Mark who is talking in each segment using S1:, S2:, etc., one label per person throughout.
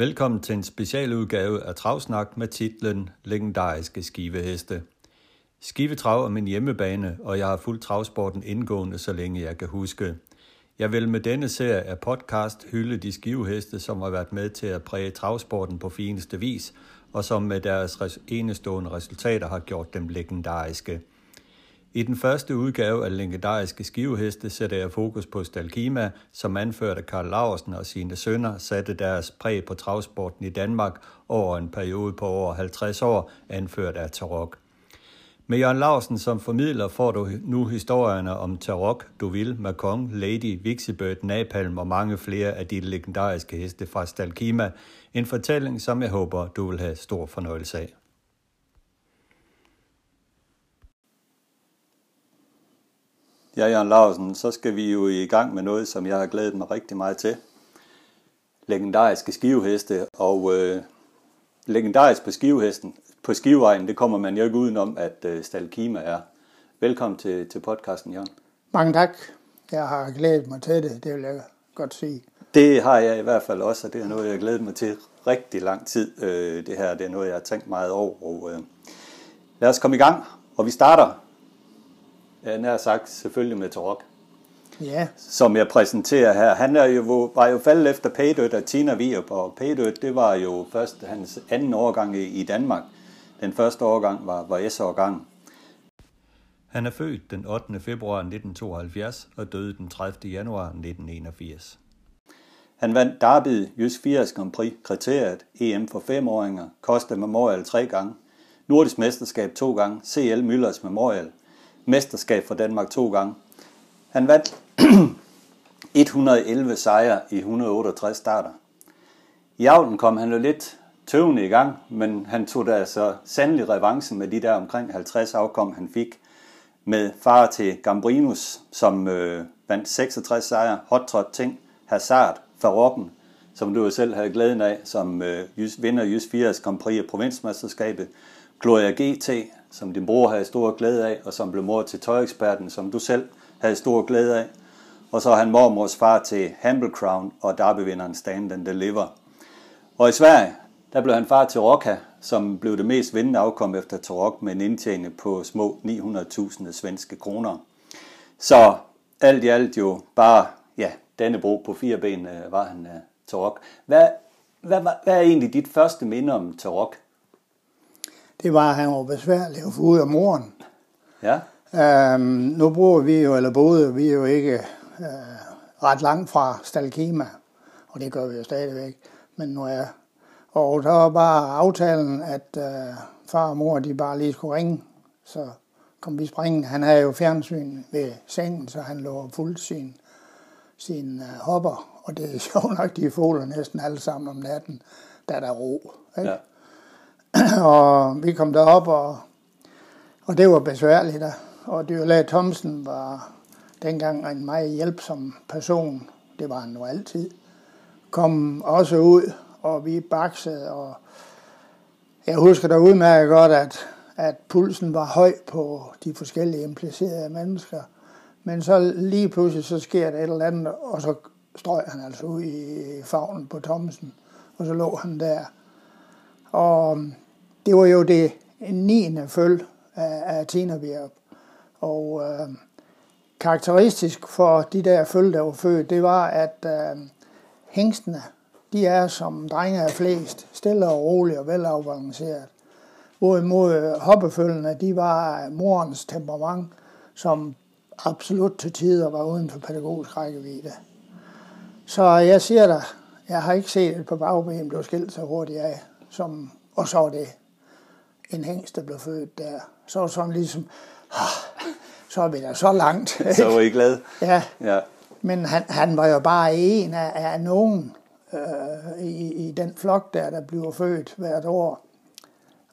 S1: Velkommen til en specialudgave af Travsnak med titlen Legendariske skiveheste. Skivetrav er min hjemmebane, og jeg har fulgt travsporten indgående, så længe jeg kan huske. Jeg vil med denne serie af podcast hylde de skiveheste, som har været med til at præge travsporten på fineste vis, og som med deres enestående resultater har gjort dem legendariske. I den første udgave af legendariske skiveheste sætter jeg fokus på Stalkima, som anført af Karl Laursen og sine sønner satte deres præg på travsporten i Danmark over en periode på over 50 år, anført af Tarok. Med Jørgen Larsen som formidler får du nu historierne om Tarok, Duville, Macon, Lady, Vixibird, Napalm og mange flere af de legendariske heste fra Stalkima. En fortælling, som jeg håber, du vil have stor fornøjelse af. Ja, Jørgen Larsen, så skal vi jo i gang med noget, som jeg har glædet mig rigtig meget til. Legendariske skiveheste, og øh, legendarisk på skivehesten, på skivevejen, det kommer man jo ikke udenom, at øh, Stalkima er. Velkommen til, til podcasten, Jørgen.
S2: Mange tak. Jeg har glædet mig til det, det vil jeg godt sige.
S1: Det har jeg i hvert fald også, og det er noget, jeg har glædet mig til rigtig lang tid. Øh, det her det er noget, jeg har tænkt meget over. Og, øh, lad os komme i gang, og vi starter jeg nær sagt selvfølgelig med Tarok.
S2: Ja.
S1: Som jeg præsenterer her. Han er jo, var jo faldet efter Paydødt og Tina Vierup, og Paydødt, det var jo først hans anden årgang i, Danmark. Den første årgang var, var S-årgang. Han er født den 8. februar 1972 og døde den 30. januar 1981. Han vandt Derby Jysk 80 Grand Prix kriteriet, EM for femåringer, Costa Memorial tre gange, Nordisk Mesterskab to gange, CL Müllers Memorial, mesterskab for Danmark to gange. Han vandt 111 sejre i 168 starter. I avlen kom han jo lidt tøvende i gang, men han tog da altså sandelig revancen med de der omkring 50 afkom, han fik med far til Gambrinus, som øh, vandt 66 sejre, Hot Trot Ting, Hazard, Farokken, som du jo selv havde glæden af, som øh, vinder Jys 4's Grand Prix af provinsmesterskabet, Gloria GT, som din bror havde stor glæde af, og som blev mor til tøjeksperten, som du selv havde stor glæde af. Og så er han mormors far til Humble Crown og derbevinderen Stand and Deliver. Og i Sverige, der blev han far til Rocca, som blev det mest vindende afkom efter Torok med en indtjening på små 900.000 svenske kroner. Så alt i alt jo bare, ja, Dannebro på fire ben øh, var han uh, Hvad, hvad, hvad, er egentlig dit første minde om Torok?
S2: Det var, at han var besværlig at få ud af moren.
S1: Ja.
S2: Øhm, nu bor vi jo, eller boede vi jo ikke øh, ret langt fra Stalkima, og det gør vi jo stadigvæk. Men nu er og der var bare aftalen, at øh, far og mor de bare lige skulle ringe, så kom vi springende. Han havde jo fjernsyn ved sengen, så han lå fuldt sin, sin øh, hopper, og det er sjovt nok, de foler næsten alle sammen om natten, da der er ro. Ikke? Ja. og vi kom derop, og, og det var besværligt. Der. Og Dyrlæge Thomsen var dengang en meget hjælpsom person. Det var han jo altid. Kom også ud, og vi baksede, og jeg husker da udmærket godt, at, at pulsen var høj på de forskellige implicerede mennesker. Men så lige pludselig, så sker der et eller andet, og så strøg han altså ud i favnen på Thomsen, og så lå han der. Og um, det var jo det 9. følge af, af Tinabjerg. Og øh, karakteristisk for de der følge, der var født, det var, at um, øh, hængstene, de er som drenge af flest, stille og roligt og velafbalanceret. Hvorimod øh, hoppefølgene, de var øh, morens temperament, som absolut til tider var uden for pædagogisk rækkevidde. Så jeg siger dig, jeg har ikke set et par bagben blive skilt så hurtigt af, som, og så var det en hængst, der blev født der. Så var sådan ligesom, ah, så er vi da så langt.
S1: så var I glad?
S2: ja. ja. Men han, han var jo bare en af, af nogen øh, i, i den flok der, der bliver født hvert år.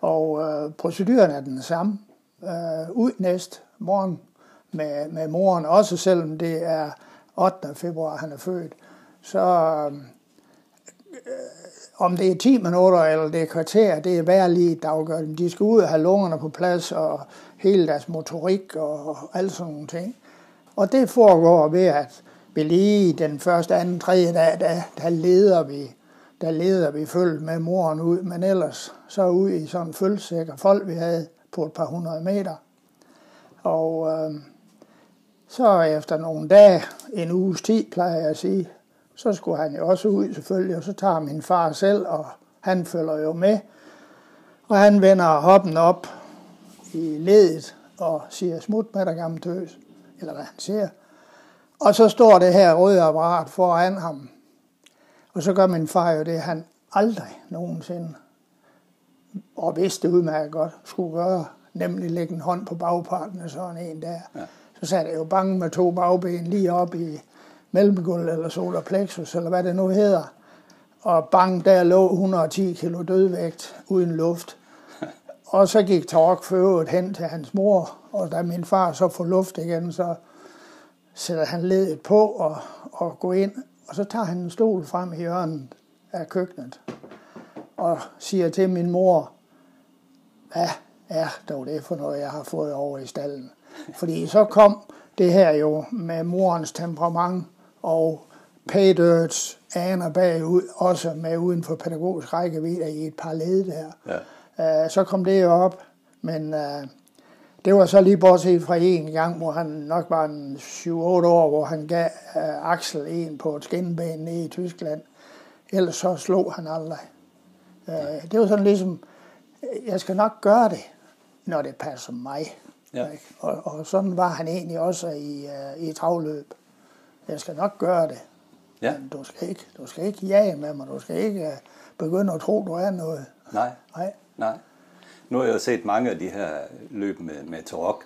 S2: Og øh, proceduren er den samme. Øh, ud næste morgen med, med moren, også selvom det er 8. februar, han er født. Så øh, om det er 10 minutter eller det er kvarter, det er hver lige dem. De skal ud og have lungerne på plads og hele deres motorik og alle sådan nogle ting. Og det foregår ved, at vi lige den første, anden, tredje dag, der, der leder vi der leder vi følge med moren ud, men ellers så ud i sådan en følgesæk folk, vi havde på et par hundrede meter. Og øh, så efter nogle dage, en uges tid, plejer jeg at sige, så skulle han jo også ud selvfølgelig, og så tager min far selv, og han følger jo med. Og han vender hoppen op i ledet og siger, smut med dig gamle tøs, eller hvad han siger. Og så står det her røde apparat foran ham. Og så gør min far jo det, han aldrig nogensinde, og vidste udmærket godt, skulle gøre, nemlig lægge en hånd på bagparten af sådan en der. Ja. Så satte jeg jo bange med to bagben lige op i mellemgulv eller solar plexus, eller hvad det nu hedder. Og bang, der lå 110 kilo dødvægt uden luft. Og så gik Tork føvet hen til hans mor, og da min far så får luft igen, så sætter han ledet på og, og går ind, og så tager han en stol frem i hjørnet af køkkenet og siger til min mor, hvad er dog det for noget, jeg har fået over i stallen? Fordi så kom det her jo med morens temperament og paydøds aner bagud, også med uden for pædagogisk rækkevidde i et par led der. Ja. Uh, så kom det jo op, men uh, det var så lige bortset fra en gang, hvor han nok var en 7-8 år, hvor han gav uh, Axel en på et skinnebane nede i Tyskland. Ellers så slog han aldrig. Uh, det var sådan ligesom, jeg skal nok gøre det, når det passer mig. Ja. Og, og sådan var han egentlig også i, uh, i travløb. Jeg skal nok gøre det. Ja. Men du skal, ikke, du skal ikke jage med mig. Du skal ikke uh, begynde at tro, du er noget.
S1: Nej. Nej. Nej. Nu har jeg jo set mange af de her løb med, med Tarok,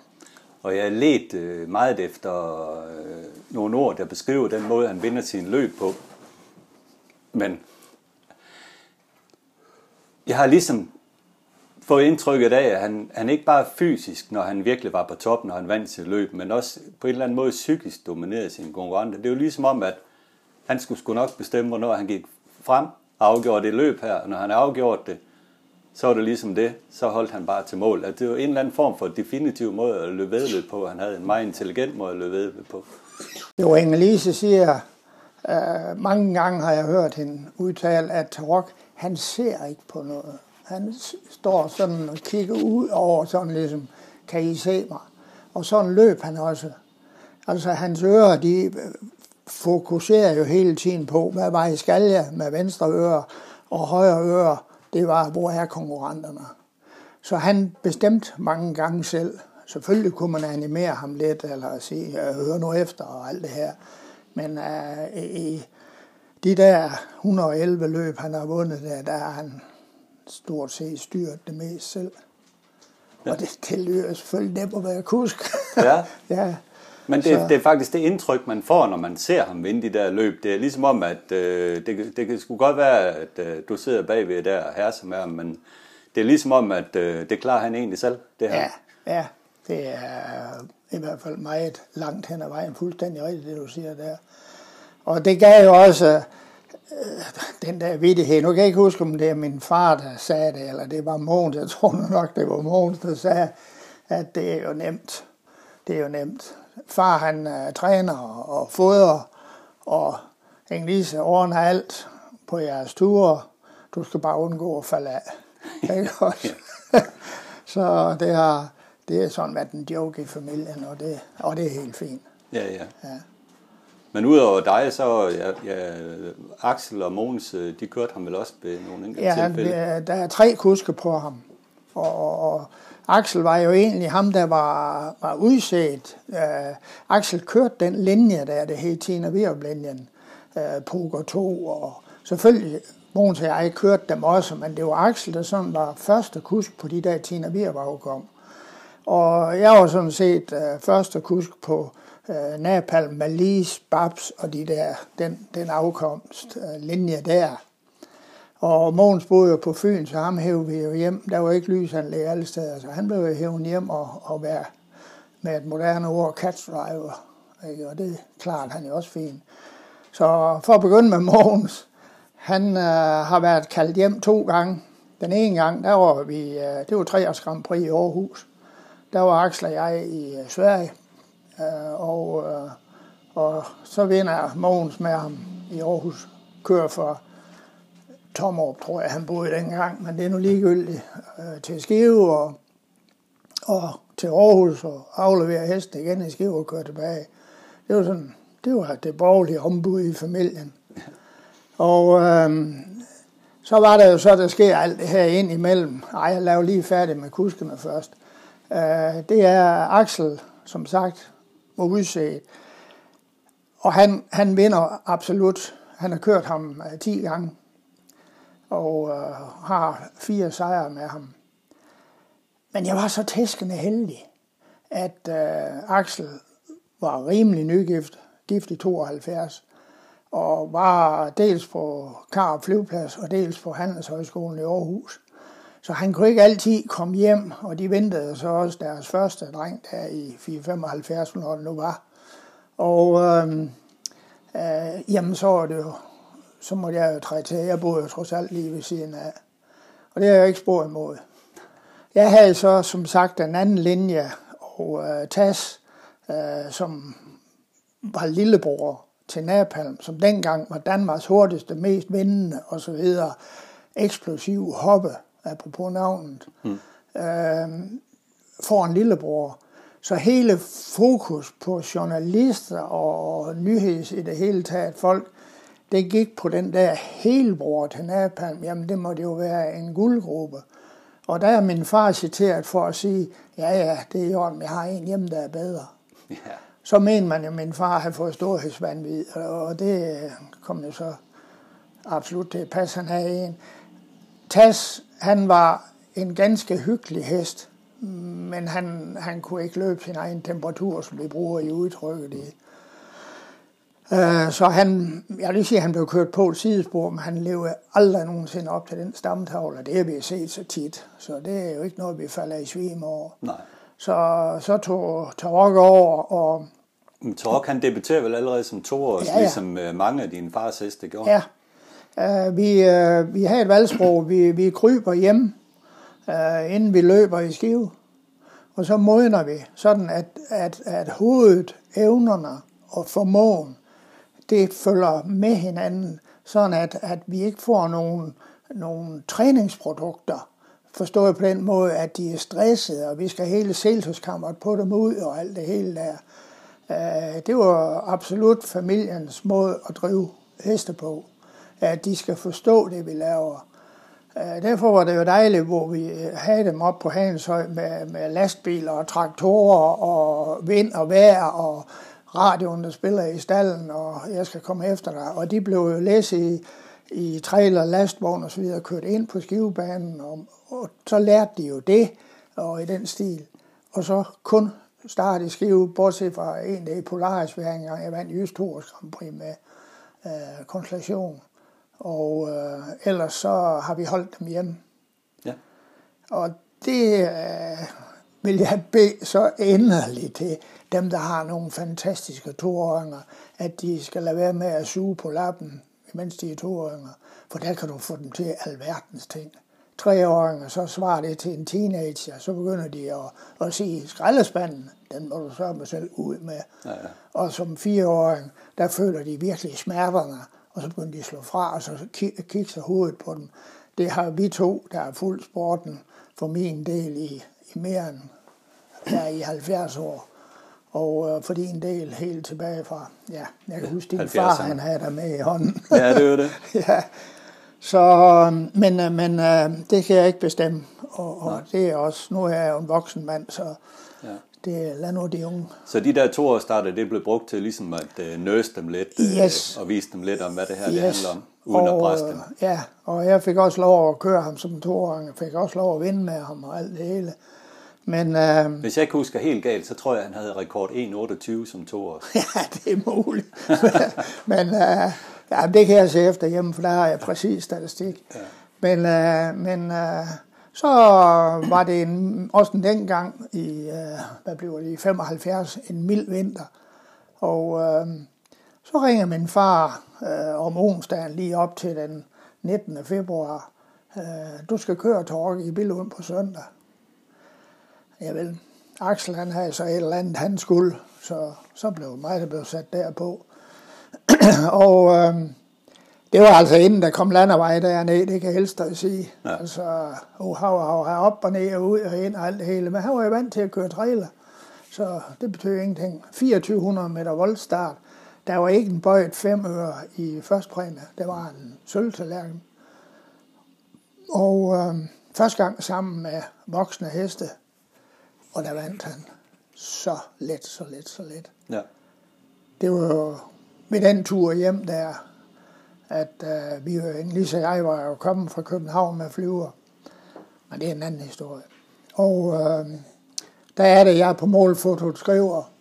S1: og jeg har let øh, meget efter øh, nogle ord, der beskriver den måde, han vinder sin løb på. Men jeg har ligesom fået indtrykket af, at han, han ikke bare fysisk, når han virkelig var på toppen, når han vandt sit løb, men også på en eller anden måde psykisk dominerede sin konkurrenter. Det er jo ligesom om, at han skulle sgu nok bestemme, hvornår han gik frem og afgjorde det løb her. Og når han afgjorde det, så var det ligesom det. Så holdt han bare til mål. At det var en eller anden form for definitiv måde at løbe vedløb på. Han havde en meget intelligent måde at løbe vedløb på.
S2: Jo, Inge-Lise siger, uh, mange gange har jeg hørt hende udtale, at Tarok, han ser ikke på noget. Han står sådan og kigger ud over sådan ligesom, kan I se mig? Og sådan løb han også. Altså hans ører, de øh, fokuserer jo hele tiden på, hvad var i skalje med venstre øre og højre øre. Det var, hvor er konkurrenterne? Så han bestemte mange gange selv. Selvfølgelig kunne man animere ham lidt, eller sige, hør nu efter og alt det her. Men uh, i de der 111 løb, han har vundet, der, der er han stort set styret det mest selv. Ja. Og det, det lyder selvfølgelig nemt at være kusk.
S1: Ja. ja. Men det, det er faktisk det indtryk, man får, når man ser ham vinde de der løb. Det er ligesom om, at øh, det, det kan sgu godt være, at øh, du sidder bagved der og herser med ham, men det er ligesom om, at øh, det klarer han egentlig selv, det her.
S2: Ja, ja, det er i hvert fald meget langt hen ad vejen, fuldstændig rigtigt, det du siger der. Og det gav jo også den der vidighed. Nu kan jeg ikke huske, om det er min far, der sagde det, eller det var Mogens. Jeg tror nok, det var Mogens, der sagde, at det er jo nemt. Det er jo nemt far han uh, træner og fodrer, og Inge-Lise ordner alt på jeres ture. Du skal bare undgå at falde af. Ikke også? så det, har, det er sådan været en joke i familien, og det, og det er helt fint.
S1: Ja, ja. ja. Men udover dig, så ja, ja, Axel og Mogens, øh, de kørte ham vel også ved nogle enkelte
S2: ja,
S1: tilfælde?
S2: Ja, der er tre kuske på ham. Og, og, Axel var jo egentlig ham, der var, var udset. Uh, Axel kørte den linje der, det hed Tina Virup-linjen, uh, Poker 2, og selvfølgelig Mogens og jeg kørte dem også, men det var Axel, der sådan var første kusk på de der Tina Virup kom. Og jeg var sådan set uh, første kusk på øh, Napalm, Malis, Babs og de der, den, den afkomst øh, linje der. Og Mogens boede jo på Fyn, så ham hævde vi jo hjem. Der var ikke lysanlæg alle steder, så han blev jo hævet hjem og, og være med et moderne ord, catch driver. Ikke? Og det er klart, han er også fin. Så for at begynde med Mogens, han øh, har været kaldt hjem to gange. Den ene gang, der var vi, øh, det var 3 års Grand Prix i Aarhus. Der var Axel og jeg i øh, Sverige, Øh, og, øh, og så vinder Mogens med ham i Aarhus. Kører for Tommerup, tror jeg, han boede dengang, men det er nu ligegyldigt øh, til Skive og, og til Aarhus og afleverer hesten igen i Skive og kører tilbage. Det var sådan, det var det borgerlige ombud i familien. Og øhm, så var der jo så, der sker alt det her ind imellem. Ej, jeg laver lige færdig med kuskene først. Øh, det er Axel, som sagt, må udse. Og han, han vinder absolut. Han har kørt ham øh, 10 gange og øh, har fire sejre med ham. Men jeg var så tæskende heldig, at øh, Axel var rimelig nygift, gift i 72, og var dels på Karup Flyveplads og dels på Handelshøjskolen i Aarhus. Så han kunne ikke altid komme hjem, og de ventede så også deres første dreng der i 475, når det nu var. Og øh, øh, jamen så var det jo, så måtte jeg jo træde til. Jeg boede jo trods alt lige ved siden af. Og det har jeg ikke spor imod. Jeg havde så som sagt en anden linje, og øh, Tas, øh, som var lillebror til Napalm, som dengang var Danmarks hurtigste, mest vindende osv. eksplosiv hoppe, apropos navnet, mm. øh, for en lillebror. Så hele fokus på journalister og nyheds i det hele taget, folk, det gik på den der helbror til Napalm. Jamen, det måtte jo være en guldgruppe. Og der er min far citeret for at sige, ja, ja, det er i orden, jeg har en hjemme, der er bedre. Yeah. Så mener man jo, at min far havde fået storhedsvandvid, og det kom jo så absolut til at passe, han havde en. Tas, han var en ganske hyggelig hest, men han, han kunne ikke løbe sin egen temperatur, som vi bruger i udtrykket i. Uh, så han, jeg vil ikke sige, at han blev kørt på et sidespor, men han levede aldrig nogensinde op til den stamtavle, og det har vi set så tit. Så det er jo ikke noget, vi falder i svim over.
S1: Nej.
S2: Så, så tog Tarok over, og...
S1: Men han debuterede vel allerede som to år, ja, ja. ligesom øh, mange af dine fars heste gjorde?
S2: Ja. Uh, vi, uh, vi har et valgsprog, vi, vi kryber hjem, uh, inden vi løber i skive. Og så modner vi, sådan at, at, at hovedet, evnerne og formåen, det følger med hinanden, sådan at, at vi ikke får nogle, nogle træningsprodukter, forstået på den måde, at de er stressede, og vi skal hele selsuskammeret på dem ud og alt det hele der. Øh, det var absolut familiens måde at drive heste på, at de skal forstå det, vi laver. Øh, derfor var det jo dejligt, hvor vi øh, havde dem op på Hanshøj med, med lastbiler og traktorer og vind og vejr og radioen, der spiller i stallen, og jeg skal komme efter dig. Og de blev jo læst i, i trailer, lastvogn og så videre, kørt ind på skivebanen, og, og så lærte de jo det, og i den stil. Og så kun starte i skive, bortset fra en dag i Polaris, hver gang jeg vandt Jysk Tours Grand Prix med øh, konstellation. Og øh, ellers så har vi holdt dem hjemme. Ja. Og det øh, vil jeg bede så endeligt til dem, der har nogle fantastiske toåringer, at de skal lade være med at suge på lappen, mens de er toåringer, for der kan du få dem til alverdens ting. Treåringer, så svarer det til en teenager, så begynder de at, at sige, skraldespanden, den må du så med selv ud med. Ja, ja. Og som fireåring, der føler de virkelig smerterne, og så begynder de at slå fra, og så kigge sig hovedet på dem. Det har vi to, der har fuldt sporten, for min del i, i mere end her i 70 år. Og øh, fordi en del helt tilbage fra, ja, jeg kan huske, din far, han havde der med i hånden.
S1: ja, det var det.
S2: ja. Så, øhm, men, øh, men øh, det kan jeg ikke bestemme. Og, og det er også, nu er jeg jo en voksen mand, så ja. Det lad nu de unge.
S1: Så de der to år starter, det blev brugt til ligesom at uh, nøse dem lidt yes. uh, og vise dem lidt om, hvad det her yes. det handler om, uden og, at presse dem.
S2: Ja, og jeg fik også lov at køre ham som toåring. Jeg fik også lov at vinde med ham og alt det hele. Men, øh,
S1: Hvis jeg ikke husker helt galt, så tror jeg, han havde rekord 1,28 som to år.
S2: ja, det er muligt. men øh, Ja, det kan jeg se efter hjemme, for der har jeg præcis statistik. Ja. Men, øh, men øh, så var det en, også dengang i, øh, hvad blev det, i 75, en mild vinter. Og øh, så ringer min far øh, om onsdagen lige op til den 19. februar. Øh, du skal køre tork i Billund på søndag. Jeg vil. Axel han havde så et eller andet, han skulle, så, så blev mig, der blev sat derpå. og øh, det var altså inden der kom landevej dernede, det kan jeg helst sige. Ja. Altså, oh, hav, hav, hav, op og ned og ud og ind og alt det hele. Men han var jo vant til at køre trailer, så det betød ingenting. 2400 meter voldstart. Der var ikke en bøjet fem øre i første præmie. Det var en sølvtallerken. Og øh, første gang sammen med voksne heste, og der vandt han så let, så let, så let.
S1: Ja.
S2: Det var jo ved den tur hjem der, at øh, vi jo, Lisa og jeg var jo kommet fra København med flyver. Men det er en anden historie. Og øh, der er det, jeg på målfotoet skriver,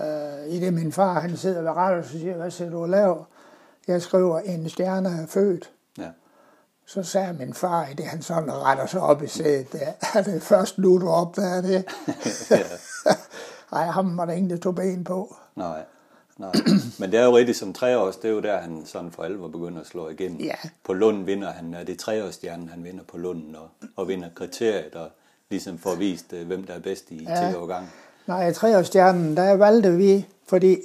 S2: øh, i det min far, han sidder ved rettet og siger, hvad ser du lave? Jeg skriver, en stjerne er født.
S1: Ja.
S2: Så sagde min far, i det han sådan retter sig op i sædet, der, er det først nu, du opdager det? Nej, ham var der ingen, der tog ben på.
S1: Nej. Nej. Men det er jo rigtigt som treårs, det er jo der, han sådan for alvor begynder at slå igennem.
S2: Ja.
S1: På Lund vinder han, er det treårsstjernen, han vinder på Lunden, og, og vinder kriteriet, og ligesom får vist, øh, hvem der er bedst i ja. 10 år gang.
S2: Nej, treårsstjernen, der valgte vi, fordi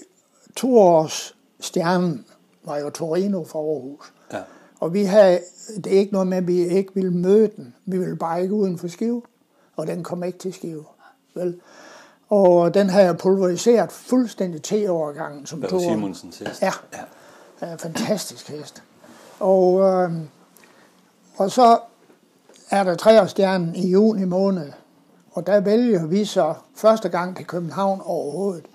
S2: toårsstjernen var jo Torino fra Aarhus.
S1: Ja.
S2: Og vi havde, det er ikke noget med, at vi ikke ville møde den. Vi ville bare ikke uden for Skive. Og den kom ikke til Skive. Vel? Og den har jeg pulveriseret fuldstændig til overgangen som to
S1: var Simonsens hest.
S2: Ja.
S1: ja.
S2: ja. Fantastisk hest. Og, øh, og så er der treårsstjernen i juni måned. Og der vælger vi så første gang til København overhovedet.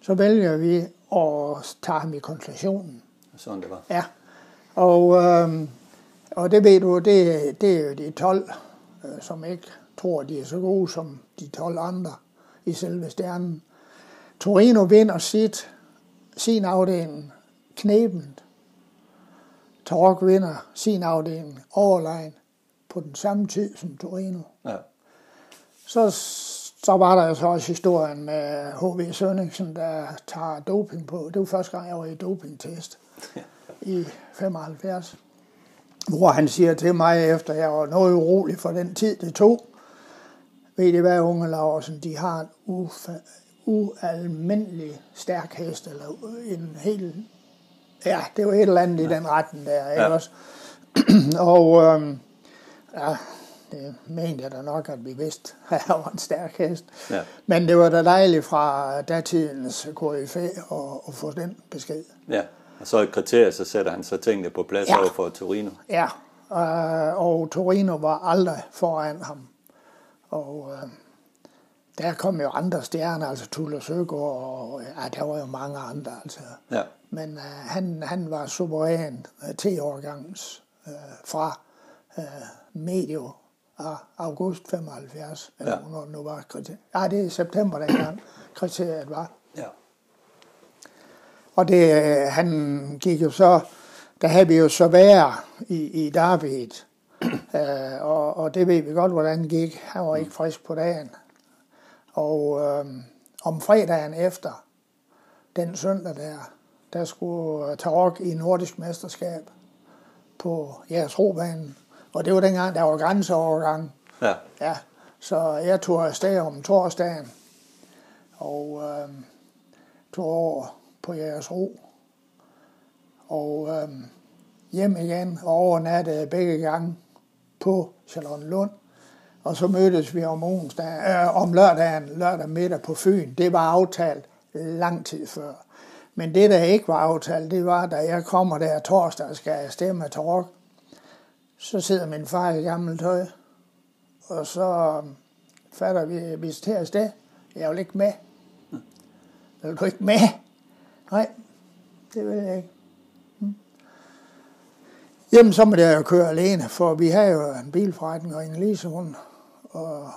S2: Så vælger vi at tage ham i konstellationen.
S1: Sådan det var.
S2: Ja. Og, øh, og det ved du, det, det er jo de 12, øh, som ikke tror, de er så gode som de 12 andre i selve stjernen. Torino vinder sit, sin afdeling knæbent. Torok vinder sin afdeling overlegen på den samme tid som Torino.
S1: Ja.
S2: Så, så var der jo så også historien med H.V. Sønningsen, der tager doping på. Det var første gang, jeg var i dopingtest i 75. Hvor han siger til mig, efter jeg var noget urolig for den tid, det tog, ved det hvad, unge Laversen, de har en ufa- ualmindelig stærk hest, eller en helt, ja, det var et eller andet ja. i den retten der, ikke
S1: Ja.
S2: også? og øhm, ja, det mente jeg da nok, at vi vidste, at jeg var en stærk hest.
S1: Ja.
S2: Men det var da dejligt fra datidens at, at få den besked.
S1: ja. Og så et kriterie, så sætter han så tingene på plads
S2: Ja.
S1: over for Torino.
S2: Ja, øh, og Torino var aldrig foran ham. Og øh, der kom jo andre stjerner, altså Tulle Søgaard, og ja, der var jo mange andre. Altså.
S1: Ja.
S2: Men øh, han, han var suveræn øh, 10 årgangs øh, fra øh, medio af august 75, eller
S1: Ja.
S2: hvornår nu var kriteriet. Ja, det er september dengang kriteriet var.
S1: Ja.
S2: Og det, øh, han gik jo så, der havde vi jo så være i, i Darbyet. Øh, og, og det ved vi godt, hvordan det gik. Han var ikke frisk på dagen. Og øh, om fredagen efter, den søndag der, der skulle Tarok i nordisk mesterskab på jeres robanen. Og det var dengang, der var grænseovergang.
S1: Ja.
S2: Ja, så jeg tog afsted om torsdagen og øh, tog over på jeres ro. Og øh, hjem igen og overnattede begge gange på Charlottenlund. Og så mødtes vi om, onsdag, øh, om lørdagen, lørdag middag på Fyn. Det var aftalt lang tid før. Men det, der ikke var aftalt, det var, da jeg kommer der torsdag og skal stemme til rock, så sidder min far i gammelt tøj, og så øhm, fatter vi, vi skal til. Jeg vil ikke med. Vil du ikke med? Nej, det vil jeg ikke. Jamen, så må jeg jo køre alene, for vi har jo en bilforretning og en leasehund, og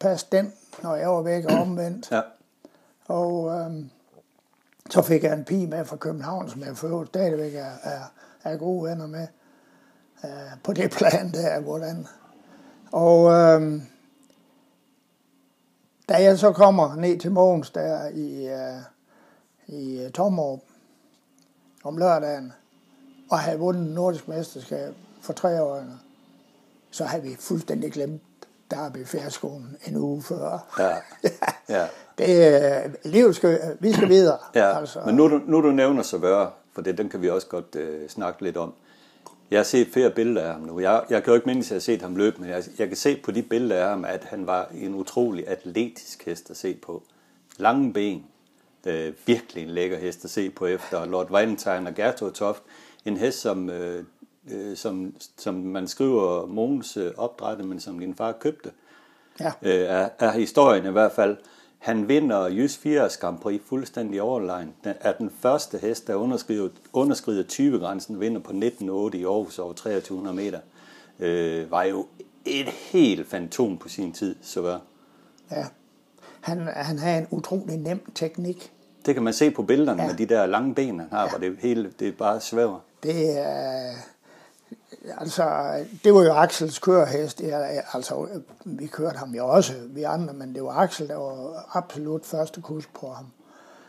S2: passe den, når jeg var væk og omvendt.
S1: Ja.
S2: Og øhm, Så fik jeg en pige med fra København, som jeg for øvrigt stadigvæk er, er, er gode venner med. Uh, på det plan der, hvordan. Og uh, da jeg så kommer ned til Mogens der i, uh, i Tommerup om lørdagen, og havde vundet nordisk mesterskab for tre år, så havde vi fuldstændig glemt Derby Færskolen en uge før.
S1: Ja. ja.
S2: det, livet skal, vi skal videre.
S1: Ja. Altså. Men nu, nu du nævner Savøre, for det, den kan vi også godt uh, snakke lidt om. Jeg har set flere billeder af ham nu. Jeg, jeg kan jo ikke mindst, at jeg har set ham løbe, men jeg, jeg kan se på de billeder af ham, at han var en utrolig atletisk hest at se på. Lange ben. Er virkelig en lækker hest at se på efter Lord Valentine og Gertrud Toft. En hest, som, øh, øh, som, som man skriver Mogens øh, opdrætte, men som din far købte. Ja. Øh, er, er historien i hvert fald. Han vinder Jys 4 Grand Prix fuldstændig overlegen. Den er den første hest, der underskriver, underskrider 20-grænsen, vinder på 19.8 i Aarhus over 2300 meter. Øh, var jo et helt fantom på sin tid, så var.
S2: Ja, han, han har en utrolig nem teknik.
S1: Det kan man se på billederne ja. med de der lange ben, han har, ja. hvor det hele det bare svæver.
S2: Det er... Altså, det var jo Axels kørehest. Ja, altså, vi kørte ham jo også, vi andre, men det var Axel, der var absolut første kurs på ham.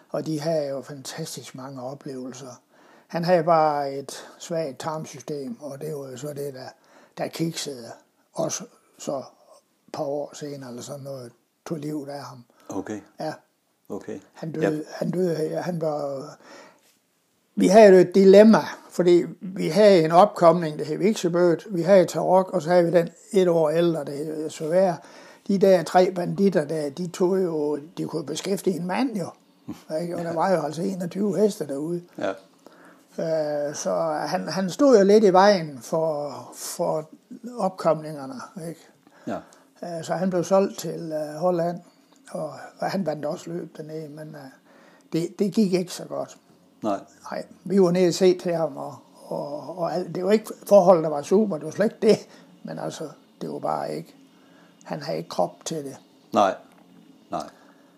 S2: Og de havde jo fantastisk mange oplevelser. Han havde bare et svagt tarmsystem, og det var jo så det, der, der kiksede også så et par år senere, eller sådan noget, tog livet af ham.
S1: Okay.
S2: Ja.
S1: Okay.
S2: Han døde, yep. han døde, han var... Vi havde jo et dilemma, fordi vi havde en opkomning, der hed Viksebøt, vi havde Tarok, og så havde vi den et år ældre, der hed Sovær. De der tre banditter der, de tog jo, de kunne beskæftige en mand jo. Ikke? Og der var jo altså 21 heste derude.
S1: Ja.
S2: Øh, så han, han stod jo lidt i vejen for, for opkomningerne. Ikke?
S1: Ja.
S2: Øh, så han blev solgt til øh, Holland, og, og han vandt også løb dernede, men det, det gik ikke så godt.
S1: Nej.
S2: Nej, vi var nede og se til ham, og, og, og alt. det var ikke forhold, der var super, det var slet ikke det, men altså, det var bare ikke, han havde ikke krop til det.
S1: Nej, nej,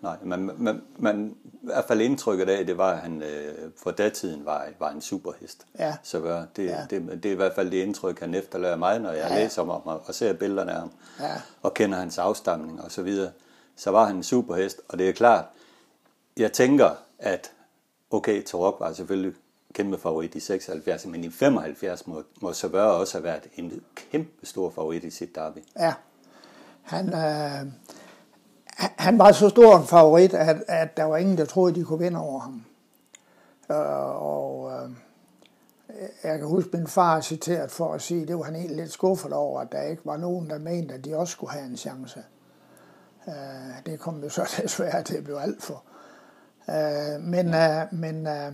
S1: nej. Man, man, man, i hvert fald indtrykket af, det var, at han øh, for datiden var, var en superhest.
S2: Ja.
S1: Så var det, ja. det, det, det er i hvert fald det indtryk, han efterlader mig, når jeg ja. læser om ham og ser billederne af ham,
S2: ja.
S1: og kender hans afstamning og så videre. Så var han en superhest, og det er klart, jeg tænker, at okay, Tarok var selvfølgelig kæmpe favorit i 76, men i 75 må, må Saveur også have været en kæmpe stor favorit i sit derby.
S2: Ja, han, øh, han var så stor en favorit, at, at der var ingen, der troede, de kunne vinde over ham. Øh, og øh, jeg kan huske, min far citeret for at sige, det var han egentlig lidt skuffet over, at der ikke var nogen, der mente, at de også skulle have en chance. Øh, det kom jo så desværre til at blive alt for, Øh, men øh, men øh,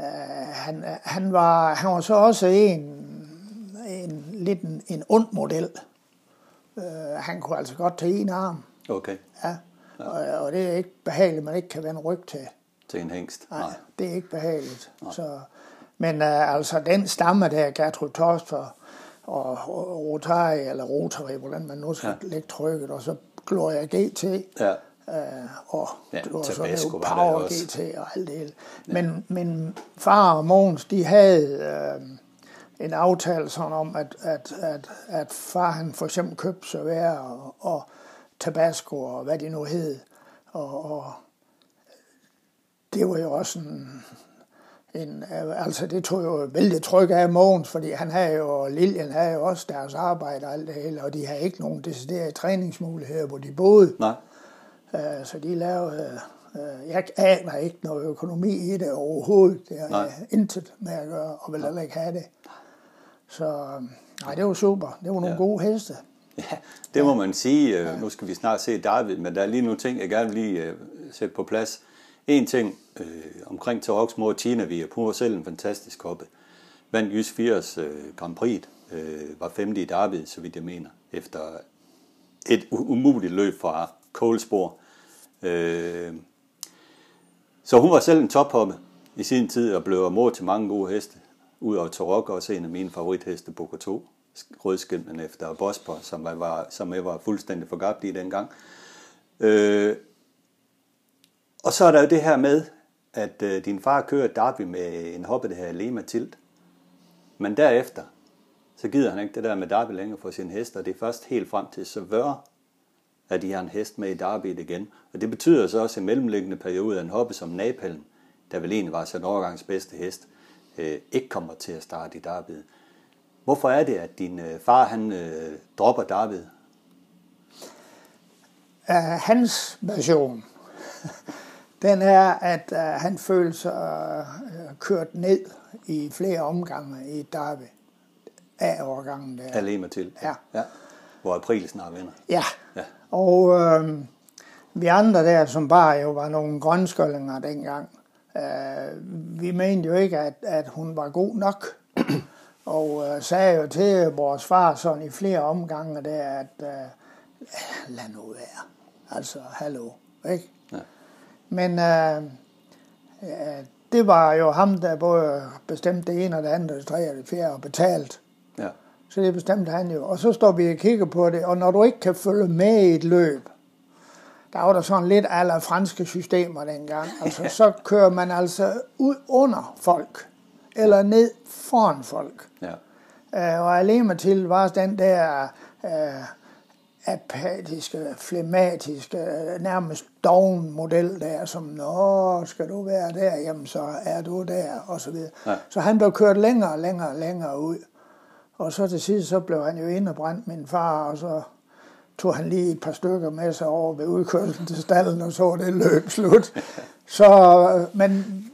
S2: øh, han, han, var, han var så også en, en lidt en, en ond model. Øh, han kunne altså godt tage en arm.
S1: Okay.
S2: Ja. ja. Og, og det er ikke behageligt, man ikke kan vende ryg til.
S1: Til en hængst?
S2: Nej, Nej. det er ikke behageligt. Nej. Så, men øh, altså den stamme der, Gertrud Torst og, og Rotari, eller Rotary, hvordan man nu skal ja. lægge trykket, og så Gloria GT.
S1: Ja
S2: øh, og
S1: ja,
S2: var
S1: sådan
S2: noget Power GT og alt det hele. Men, ja. men far og Mogens, de havde øh, en aftale sådan om, at, at, at, at far han for eksempel købte servær og, og tabasco og hvad det nu hed. Og, og det var jo også en, en, altså det tog jo vældig tryk af Mogens, fordi han havde jo, Lilian havde jo også deres arbejde og alt det hele, og de havde ikke nogen deciderede træningsmuligheder, hvor de boede.
S1: Nej.
S2: Øh, så de lavede, øh, jeg aner ikke noget økonomi i det overhovedet. Det har intet med at gøre, og vil heller ikke have det. Så nej, det var super. Det var nogle ja. gode heste.
S1: Ja, det må man sige. Ja. Nu skal vi snart se David, men der er lige nogle ting, jeg gerne vil lige sætte på plads. En ting øh, omkring Taroks mor Tina vi hun var selv en fantastisk hoppe. Vandt Jys 80 øh, Grand Prix, øh, var femte i David, så vidt jeg mener, efter et umuligt løb fra Kålspor. Øh, så hun var selv en tophoppe i sin tid og blev mor til mange gode heste. Udover Tarok også en af mine favoritheste, Boko 2, rødskilmen efter Bosper, som jeg var, som jeg var fuldstændig forgabt i dengang. Øh, og så er der jo det her med, at øh, din far kører derby med en hoppe, der her Lema Tilt. Men derefter, så gider han ikke det der med derby længere for sin hest, og det er først helt frem til Savør, at de har en hest med i derbyet igen. Og det betyder så også i mellemliggende periode, at en hoppe som Napalm, der vel egentlig var sin overgangs bedste hest, øh, ikke kommer til at starte i derbyet. Hvorfor er det, at din øh, far han øh, dropper derbyet?
S2: Uh, hans version, den er, at uh, han føler sig uh, kørt ned i flere omgange i derby af overgangen der.
S1: Alema til.
S2: Ja.
S1: ja. Hvor april snart vinder.
S2: Ja.
S1: Ja.
S2: Og øh, vi andre der, som bare jo var nogle grønskøllinger dengang, øh, vi mente jo ikke, at, at hun var god nok. og øh, sagde jo til vores far sådan i flere omgange der, at øh, lad nu være. Altså, hallo. Ikke?
S1: Ja.
S2: Men øh, øh, det var jo ham, der både bestemte det ene og det andet, det tredje og det fjerde og betalt.
S1: ja.
S2: Så det bestemte han jo. Og så står vi og kigger på det, og når du ikke kan følge med i et løb, der var der sådan lidt alle franske systemer dengang. Altså, så kører man altså ud under folk, eller ned foran folk.
S1: ja.
S2: Øh, og alene til var den der øh, apatiske, flematiske, øh, nærmest doven model der, som, nå, skal du være der, jamen så er du der, og så videre.
S1: Ja.
S2: Så han blev kørt længere og længere og længere ud. Og så til sidst, så blev han jo indebrændt, min far, og så tog han lige et par stykker med sig over ved udkørslen til stallen, og så det løb slut. Så, men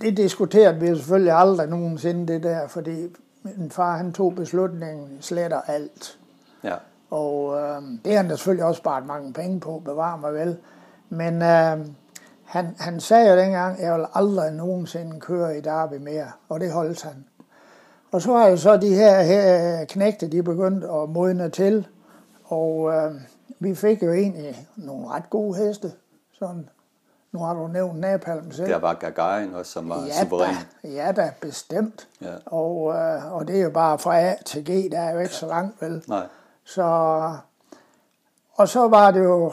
S2: det diskuterede vi selvfølgelig aldrig nogensinde, det der, fordi min far, han tog beslutningen, sletter alt.
S1: ja.
S2: Og øh, det har han da selvfølgelig også sparet mange penge på, bevar mig vel. Men øh, han, han sagde jo dengang, at jeg vil aldrig nogensinde køre i Derby mere, og det holdt han. Og så har jo så de her, her knægte, de begyndt at modne til, og øh, vi fik jo egentlig nogle ret gode heste. Sådan, nu har du nævnt Napalm selv.
S1: Der var Gagarin også, som var
S2: Ja
S1: suveræn.
S2: da, ja da, bestemt.
S1: Ja.
S2: Og, øh, og det er jo bare fra A til G, der er jo ikke så langt vel.
S1: Nej.
S2: Så, og så var det jo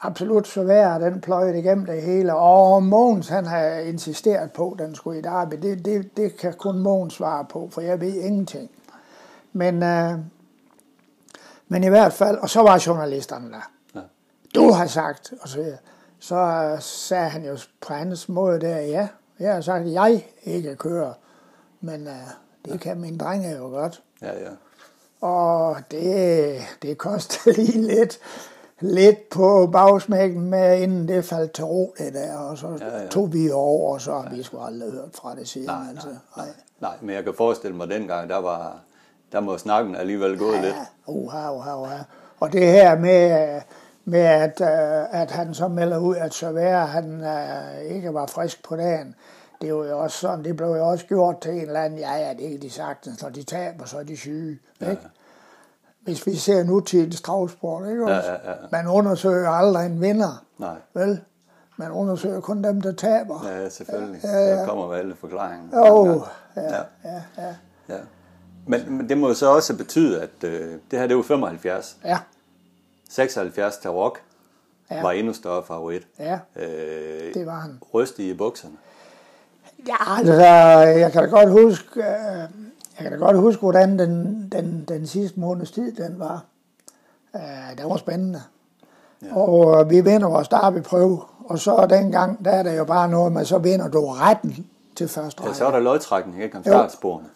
S2: absolut så værd, den pløjede igennem det hele. Og Mogens, han har insisteret på, at den skulle i Derby. Det, det, det kan kun Mogens svare på, for jeg ved ingenting. Men, øh, men i hvert fald, og så var journalisterne der.
S1: Ja.
S2: Du har sagt, og så, videre. så øh, sagde han jo på hans måde der, ja, jeg har sagt, at jeg ikke kører, men øh, det kan min drenge jo godt.
S1: Ja, ja.
S2: Og det, det kostede lige lidt, lidt på bagsmækken med, inden det faldt til ro det der, og så
S1: Ja, ja.
S2: tog vi over, og så har vi sgu aldrig hørt fra det siden.
S1: Nej,
S2: altså.
S1: nej, nej. nej, men jeg kan forestille mig, at dengang, der var, der må snakken alligevel gået lidt.
S2: Ja, uha, uha, uha. Og det her med, med at, øh, at han så melder ud, at Servera, han øh, ikke var frisk på dagen, det var jo også sådan, det blev jo også gjort til en eller anden, ja, ja, det er de sagtens, når de taber, så er de syge, ikke? Hvis vi ser nutidens travsport, ikke
S1: Ja,
S2: også?
S1: ja, ja.
S2: Man undersøger aldrig en vinder,
S1: Nej.
S2: vel? Man undersøger kun dem, der taber.
S1: Ja, selvfølgelig.
S2: Ja, ja.
S1: Der kommer alle forklaringer.
S2: Jo,
S1: ja.
S2: ja, ja, ja.
S1: ja. Men, men det må jo så også betyde, at øh, det her, det var 75.
S2: Ja,
S1: 76 til Rock
S2: Ja.
S1: ja. var endnu større favorit.
S2: ja,
S1: Øh,
S2: det var han.
S1: Ryst i bukserne.
S2: Ja, altså, jeg kan da godt huske, øh, jeg kan da godt huske, hvordan den, den, den sidste måneds tid, den var. Øh, Det var spændende. Ja. Og øh, vi vinder vores derbyprøve, og så dengang, der er det jo bare noget med, så vinder du retten til første
S1: Ja,
S2: række.
S1: så var der lodtrækning, ikke? Om startsporene.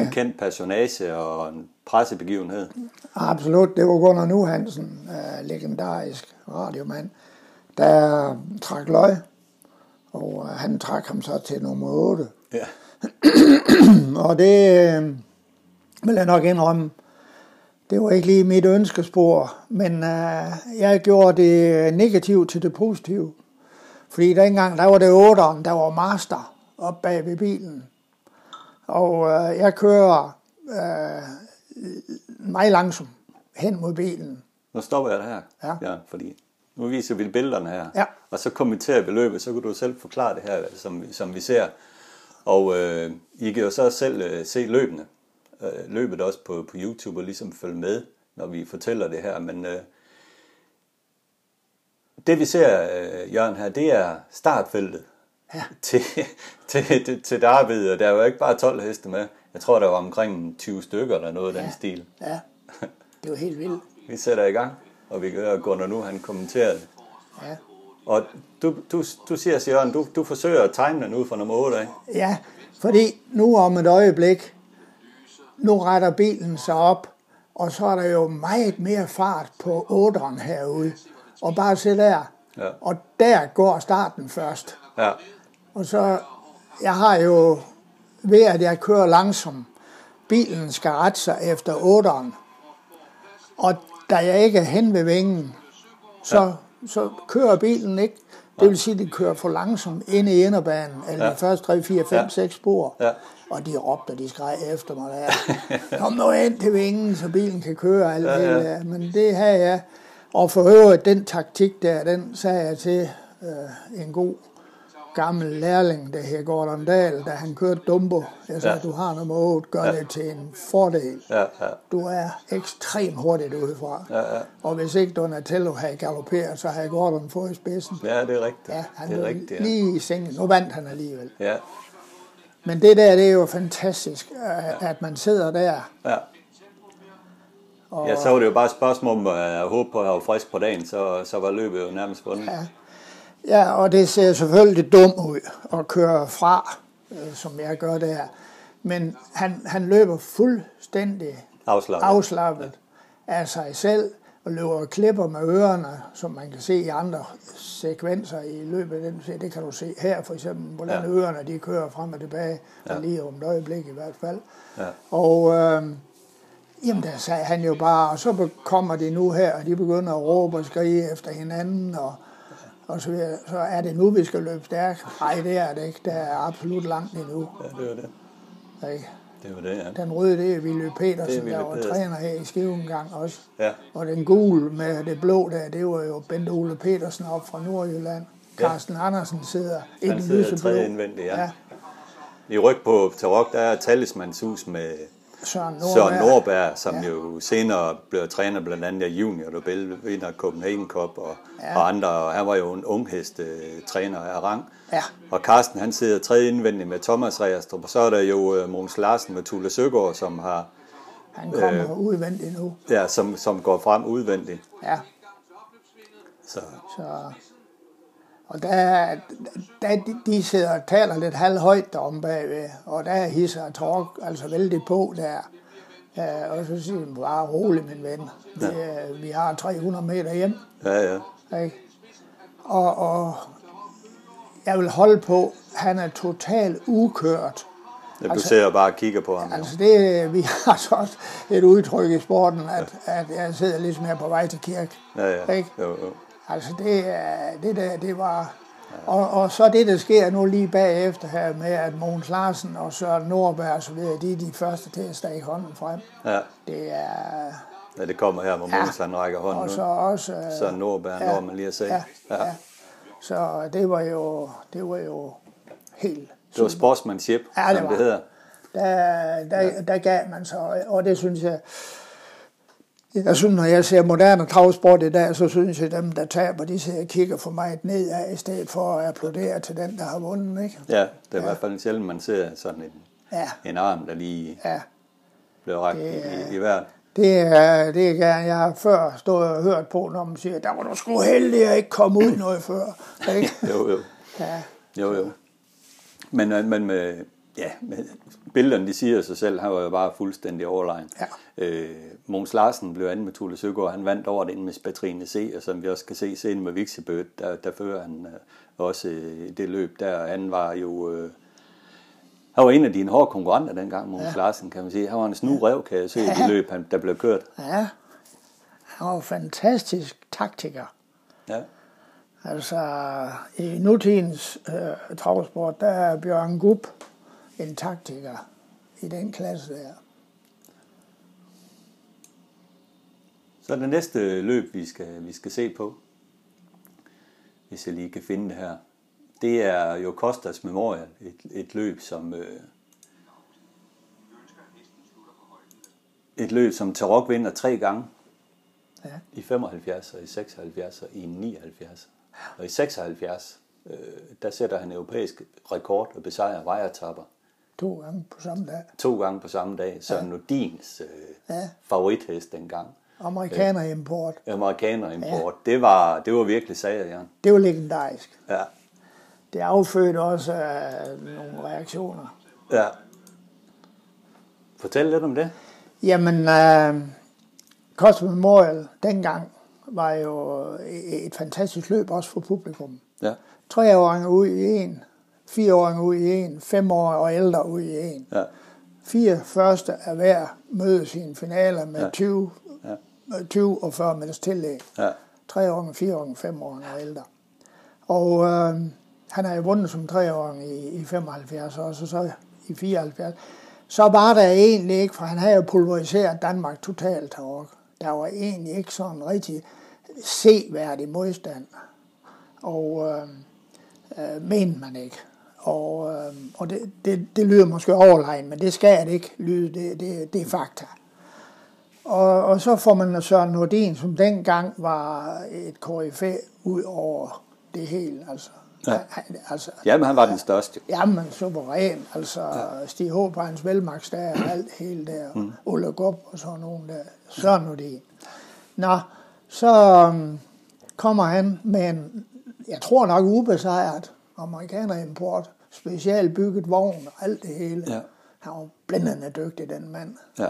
S1: En kendt personage og en pressebegivenhed.
S2: Absolut, det var Gunnar Nu Hansen, øh, legendarisk radiomand, der trak løg, og øh, han trak ham så til nummer 8.
S1: Ja.
S2: Og det øh, vil jeg nok indrømme, det var ikke lige mit ønskespor, men øh, jeg gjorde det negativt til det positive. Fordi dengang, der var det 8'eren, der var master op bag ved bilen. Og øh, jeg kører øh, meget langsomt hen mod bilen.
S1: Nu stopper jeg dig her.
S2: Ja.
S1: ja fordi nu viser vi billederne her.
S2: Ja.
S1: Og så kommenterer vi løbet, så kan du selv forklare det her, som, som vi ser. Og øh, I kan jo så selv øh, se løbende. Øh, løbet også på, på YouTube og ligesom følge med, når vi fortæller det her. Men øh, det vi ser, øh, Jørgen, her, det er startfeltet
S2: Ja.
S1: til, til, til, til David, og der er jo ikke bare 12 heste med. Jeg tror, der var omkring 20 stykker eller noget af den stil.
S2: Ja, det var helt vildt.
S1: Vi sætter i gang, og vi kan høre Gunnar nu, han kommenterer det.
S2: Ja.
S1: Og du, du, du siger, Søren, du, du forsøger at tegne den ud fra nummer 8 af.
S2: Ja, fordi nu om et øjeblik, nu retter bilen sig op, og så er der jo meget mere fart på otteren herude. Og bare se der,
S1: Ja.
S2: og der går starten først.
S1: Ja,
S2: Og så, jeg har jo, ved at jeg kører langsomt, bilen skal rette sig efter otteren. Og da jeg ikke er hen ved vingen, så, ja. Så kører bilen ikke. Det vil sige, at de kører for langsomt ind i inderbanen, eller ja.
S1: Ja.
S2: de første 3, 4, 5,
S1: Ja.
S2: 6 spor.
S1: Ja.
S2: Og de råbte, og de skreg efter mig der. Kom nu ind til vingen, så bilen kan køre. Alt
S1: Ja,
S2: ja,
S1: ja.
S2: ja. Det, men det har jeg. Og for øvrigt, den taktik der, den sagde jeg til øh, en god gammel lærling, der hed Gordon Dahl, da han kørte Dumbo. Jeg sagde,
S1: Ja.
S2: ja. du har nummer 8, gør ja. det til en fordel.
S1: ja, ja.
S2: Du er ekstremt hurtigt udefra.
S1: Ja, ja.
S2: Og hvis ikke Donatello havde galopperet, så havde Gordon fået i spidsen.
S1: Ja, det er rigtigt.
S2: Ja, han
S1: det er rigtigt, ja.
S2: lige i sengen. Nu vandt han alligevel.
S1: Ja,
S2: Men det der, det er jo fantastisk, at- at man sidder der.
S1: ja.
S2: Og,
S1: Ja, så var det jo bare et spørgsmål om at håbe på at have frisk på dagen, så, så var løbet jo nærmest vundet.
S2: Ja. Ja, og det ser selvfølgelig dumt ud at køre fra, øh, som jeg gør der. Men han, han løber fuldstændig
S1: Afslappet.
S2: afslappet af sig selv og løber og klipper med ørerne, som man kan se i andre sekvenser i løbet af den. Det kan du se her for eksempel, hvordan
S1: Ja.
S2: ja. ørerne de kører frem og tilbage,
S1: Ja.
S2: ja. lige om et øjeblik i hvert fald.
S1: Ja.
S2: Og øh, jamen der sagde han jo bare, og så kommer de nu her, og de begynder at råbe og skrige efter hinanden, og, og så, videre. så er det nu, vi skal løbe stærkt. Nej, det er det ikke. Der er absolut langt endnu.
S1: Ja, det var det.
S2: Ikke?
S1: Det var det, ja.
S2: Den røde, det er Ville
S1: er
S2: Petersen,
S1: Willy
S2: der var
S1: Petersen.
S2: træner her i Skive en gang også.
S1: Ja,
S2: Og den gule med det blå der, det var jo Bent Ole Petersen op fra Nordjylland.
S1: Ja.
S2: Carsten Andersen sidder i
S1: han
S2: den
S1: sidder
S2: lyseblå.
S1: tredje indvendigt, ja.
S2: ja.
S1: I ryg på Tarok, der er talismanshus med
S2: Søren Nordberg.
S1: Søren Nordberg, som
S2: Ja.
S1: jo senere blev træner blandt andet af Junior Nobel, vinder Copenhagen Cup og,
S2: Ja.
S1: og andre. Og han var jo en unghest øh, træner af rang.
S2: Ja.
S1: Og Carsten, han sidder tredje indvendigt med Thomas Reastrup. Og så er der jo øh, Måns Larsen med Tule Søgaard, som har
S2: Han kommer
S1: øh.
S2: udvendigt nu.
S1: ja, som, som går frem udvendigt.
S2: Ja.
S1: Så
S2: Så, og der, der, de- de sidder og taler lidt halvhøjt derom bagved, og der hisser Tork altså vældig på der. Ja, og så siger de bare rolig, min ven. Det, ja. Vi har 300 meter hjem.
S1: ja, ja.
S2: Ikke? Og, og jeg vil holde på, han er totalt ukørt.
S1: Du
S2: Altså-
S1: ser bare og kigger på ham.
S2: Altså det, vi har så også et udtryk i sporten, at, at jeg sidder ligesom her på vej til kirke.
S1: Ja, ja.
S2: Ikke?
S1: Jo, jo.
S2: Altså det, er- det der, det var... Og, og så det, der sker nu lige bagefter her med, at Mogens Larsen og Søren Nordberg og så videre, de er de første til at stikke hånden frem.
S1: Ja.
S2: Det er...
S1: ja, det kommer her, hvor
S2: Ja.
S1: Måns han rækker hånden
S2: Og så også... øh,
S1: Så Nordberg, når man lige har set.
S2: Ja, ja. Så det var jo, det var jo helt...
S1: Det var sportsmanship,
S2: Ja, det
S1: som
S2: var.
S1: det hedder.
S2: der, der, der gav man sig, og det synes jeg, jeg synes, når jeg ser moderne travsport i dag, så synes jeg, at dem, der taber, de sidder og kigger for mig nedad, i stedet for at applaudere til den, der har vundet, ikke?
S1: Ja, det er i hvert fald sjældent, man ser sådan en,
S2: Ja,
S1: en arm, der lige
S2: ja.
S1: blev rækket i, i vejret.
S2: Det er, det er. Jeg har før stået og hørt på, når man siger, der var du sgu heldig at ikke komme ud noget før. Ikke?
S1: Jo, jo.
S2: Ja,
S1: jo, jo. Men, øh, men med, ja, med billederne, de siger sig selv, han var jo bare fuldstændig overlegen.
S2: Ja.
S1: Øh, Måns Larsen blev anden med Tule Søgaard, han vandt over den med Spatrine C, og som vi også kan se senere med Vixibød, der, der fører han øh, også øh, det løb der. Han var jo... Øh, han var en af dine hårde konkurrenter dengang, Måns ja. Larsen, kan man sige. Han var en snu rev, kan jeg se, i det løb, han, der blev kørt.
S2: ja. Han var en fantastisk taktiker.
S1: Ja.
S2: Altså, i nutidens øh, travsport, der er Bjørn Gub en taktiker i den klasse der.
S1: Så det næste løb, vi skal, vi skal se på, hvis jeg lige kan finde det her, det er jo Costas Memorial, et, et løb, som øh, et løb, som Tarok vinder tre gange.
S2: Ja.
S1: I 75 og i 76 og i 79. Og i 76, øh, der sætter han europæisk rekord og besejrer vejertapper
S2: To gange på samme dag.
S1: to gange på samme dag. Søren ja. Nordins øh,
S2: Ja.
S1: favorithest dengang.
S2: Amerikaner import.
S1: Amerikaner import. Ja. Det, var, det var virkelig sager, Jan.
S2: Det var legendarisk.
S1: Ja.
S2: Det affødte også øh, nogle reaktioner.
S1: ja. Fortæl lidt om det.
S2: Jamen, øh, Costa Memorial dengang var jo et fantastisk løb også for publikum.
S1: Ja.
S2: Treåringer ud i en, fireåringer ud i en, femårige og ældre ud i en.
S1: Ja.
S2: Fire første af hver mødes i en finale med
S1: Ja.
S2: ja. 20,
S1: Ja.
S2: 20 og 40 meters tillæg.
S1: Ja.
S2: Treåringer, fireåringer, femåringer og ældre. Og øh, han har jo vundet som treåring i, i 75 år, så, så i 74. Så var der egentlig ikke, for han havde jo pulveriseret Danmark totalt herovre. Der var egentlig ikke sådan rigtig seværdig modstand. Og øh, øh, mente man ikke. Og, øh, og det, det, det lyder måske overlegen, men det skal det ikke lyde. Det, det, det er fakta. Og, og så får man Søren Nordin, som dengang var et koryfæ ud over det hele. Altså,
S1: Ja.
S2: han, altså,
S1: Jamen, han var den største.
S2: Jamen, suveræn. Altså, ja. Stig H. på hans velmagtsdag og alt hele der. Mm. Ulle Gup og sådan nogen der. Nu det. Nå, så um, kommer han med en, jeg tror nok ubesejret amerikanerimport, specielt bygget vogn og alt det hele.
S1: Ja.
S2: Han var blændende dygtig, den mand.
S1: Ja.